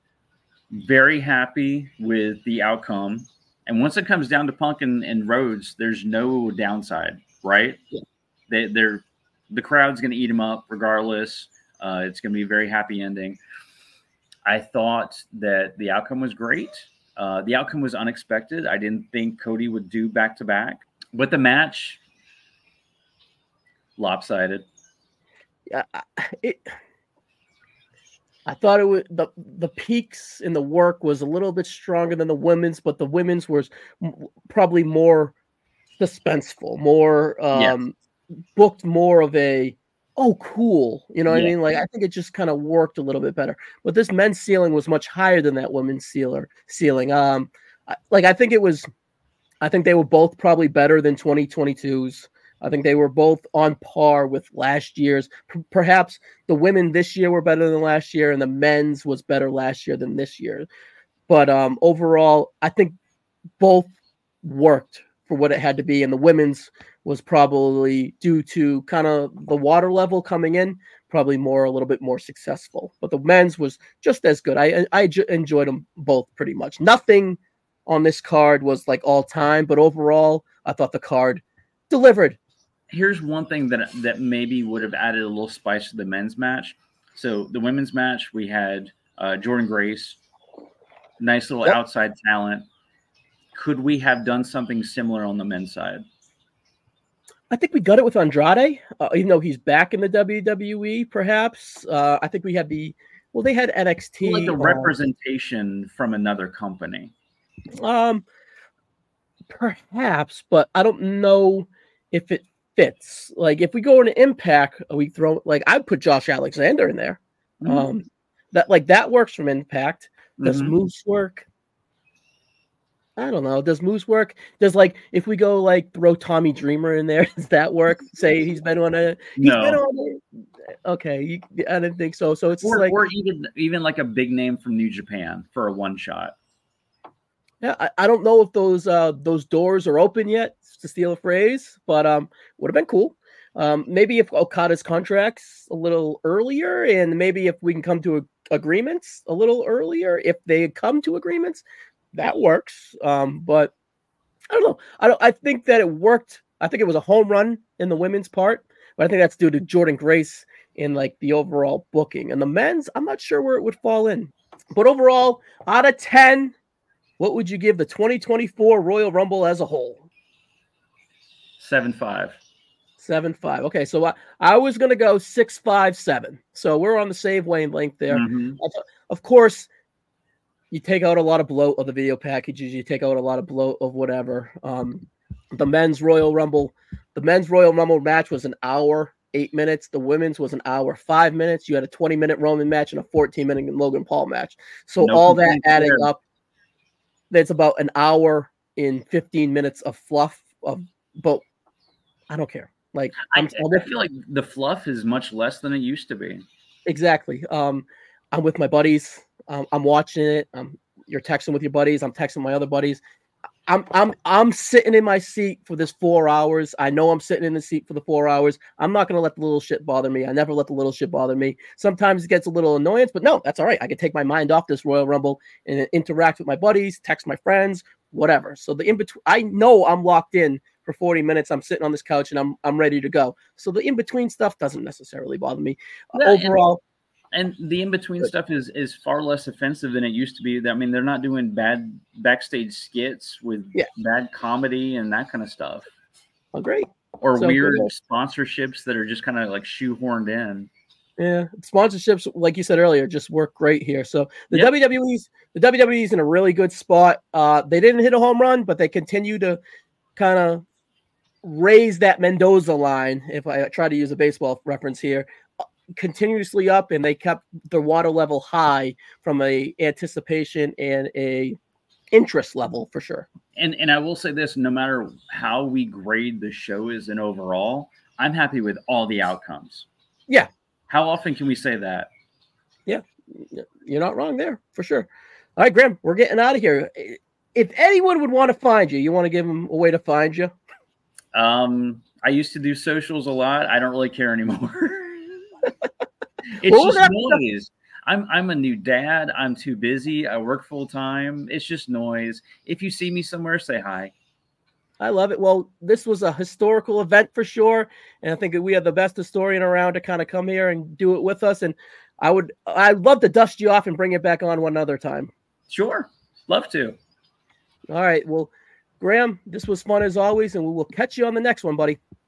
Very happy with the outcome, and once it comes down to Punk and, and Rhodes, there's no downside, right? Yeah. They, they're the crowd's going to eat them up regardless. Uh, it's going to be a very happy ending. I thought that the outcome was great. Uh, the outcome was unexpected. I didn't think Cody would do back to back, but the match lopsided. Yeah, it. I thought it was the the peaks in the work was a little bit stronger than the women's, but the women's was probably more suspenseful, more um, booked more of a oh cool you know what yeah. i mean? Like i think it just kind of worked a little bit better. But this men's ceiling was much higher than that women's sealer ceiling. Um like i think it was i think they were both probably better than 2022's i think they were both on par with last year's P- perhaps the women this year were better than last year and the men's was better last year than this year but um overall i think both worked for what it had to be and the women's was probably due to kind of the water level coming in, probably more a little bit more successful. But the men's was just as good. I I enjoyed them both pretty much. Nothing on this card was like all time, but overall, I thought the card delivered. Here's one thing that that maybe would have added a little spice to the men's match. So the women's match, we had uh, Jordynne Grace, nice little yep. outside talent. Could we have done something similar on the men's side? I think we got it with Andrade, uh, even though he's back in the WWE. Perhaps uh, I think we had the well, they had NXT, like the uh, representation from another company. Um, perhaps, but I don't know if it fits. Like if we go into Impact, we throw like I'd put Josh Alexander in there. Mm-hmm. Um, that like that works from Impact. Does mm-hmm. Moose work? I don't know. Does Moose work? Does like if we go like throw Tommy Dreamer in there, does that work? Say he's been on a he's no. been on a, okay. You, I didn't think so. So it's or, like or even even like a big name from New Japan for a one shot. Yeah, I, I don't know if those uh those doors are open yet to steal a phrase, but um would have been cool. Um, maybe if Okada's contracts a little earlier, and maybe if we can come to a, agreements a little earlier, if they come to agreements, that works. Um, but I don't know. I don't. I think that it worked. I think it was a home run in the women's part, but I think that's due to Jordynne Grace in like the overall booking. And the men's, I'm not sure where it would fall in. But overall, out of 10, what would you give the 2024 Royal Rumble as a whole? Seven five. Seven five. Okay, so I, I was gonna go six five seven. So we're on the same wavelength there. Mm-hmm. Of course, you take out a lot of bloat of the video packages. You take out a lot of bloat of whatever. Um, the men's Royal Rumble, the men's Royal Rumble match was an hour, eight minutes. The women's was an hour, five minutes. You had a 20 minute Roman match and a 14 minute Logan Paul match. So no all that adding there. up, that's about an hour in 15 minutes of fluff of but I don't care. Like I, I feel like the fluff is much less than it used to be. Exactly. Um, I'm with my buddies. Um, I'm watching it. Um, you're texting with your buddies. I'm texting my other buddies. I'm I'm I'm sitting in my seat for this four hours. I know I'm sitting in the seat for the four hours. I'm not gonna let the little shit bother me. I never let the little shit bother me. Sometimes it gets a little annoyance, but no, that's all right. I can take my mind off this Royal Rumble and interact with my buddies, text my friends, whatever. So the in between, I know I'm locked in for 40 minutes. I'm sitting on this couch and I'm I'm ready to go. So the in between stuff doesn't necessarily bother me. Uh, overall, and the in between stuff is is far less offensive than it used to be. I mean, they're not doing bad backstage skits with yeah. bad comedy and that kind of stuff. Oh, great! Or so weird cool. sponsorships that are just kind of like shoehorned in. Yeah, sponsorships, like you said earlier, just work great here. So the yep. WWE's the WWE's in a really good spot. Uh, they didn't hit a home run, but they continue to kind of raise that Mendoza line. If I try to use a baseball reference here, continuously up and they kept the water level high from a anticipation and a interest level for sure. And and I will say this no matter how we grade the show is in overall, I'm happy with all the outcomes. Yeah. How often can we say that? Yeah, you're not wrong there for sure. All right, Graham, we're getting out of here. If anyone would want to find you, you want to give them a way to find you? Um, I used to do socials a lot. I don't really care anymore. it's well, just noise. I'm I'm a new dad. I'm too busy. I work full time. It's just noise. If you see me somewhere, say hi. I love it. Well, this was a historical event for sure, and I think we have the best historian around to kind of come here and do it with us. And I would, I'd love to dust you off and bring it back on one other time. Sure, love to. All right. Well, Graham, this was fun as always, and we will catch you on the next one, buddy.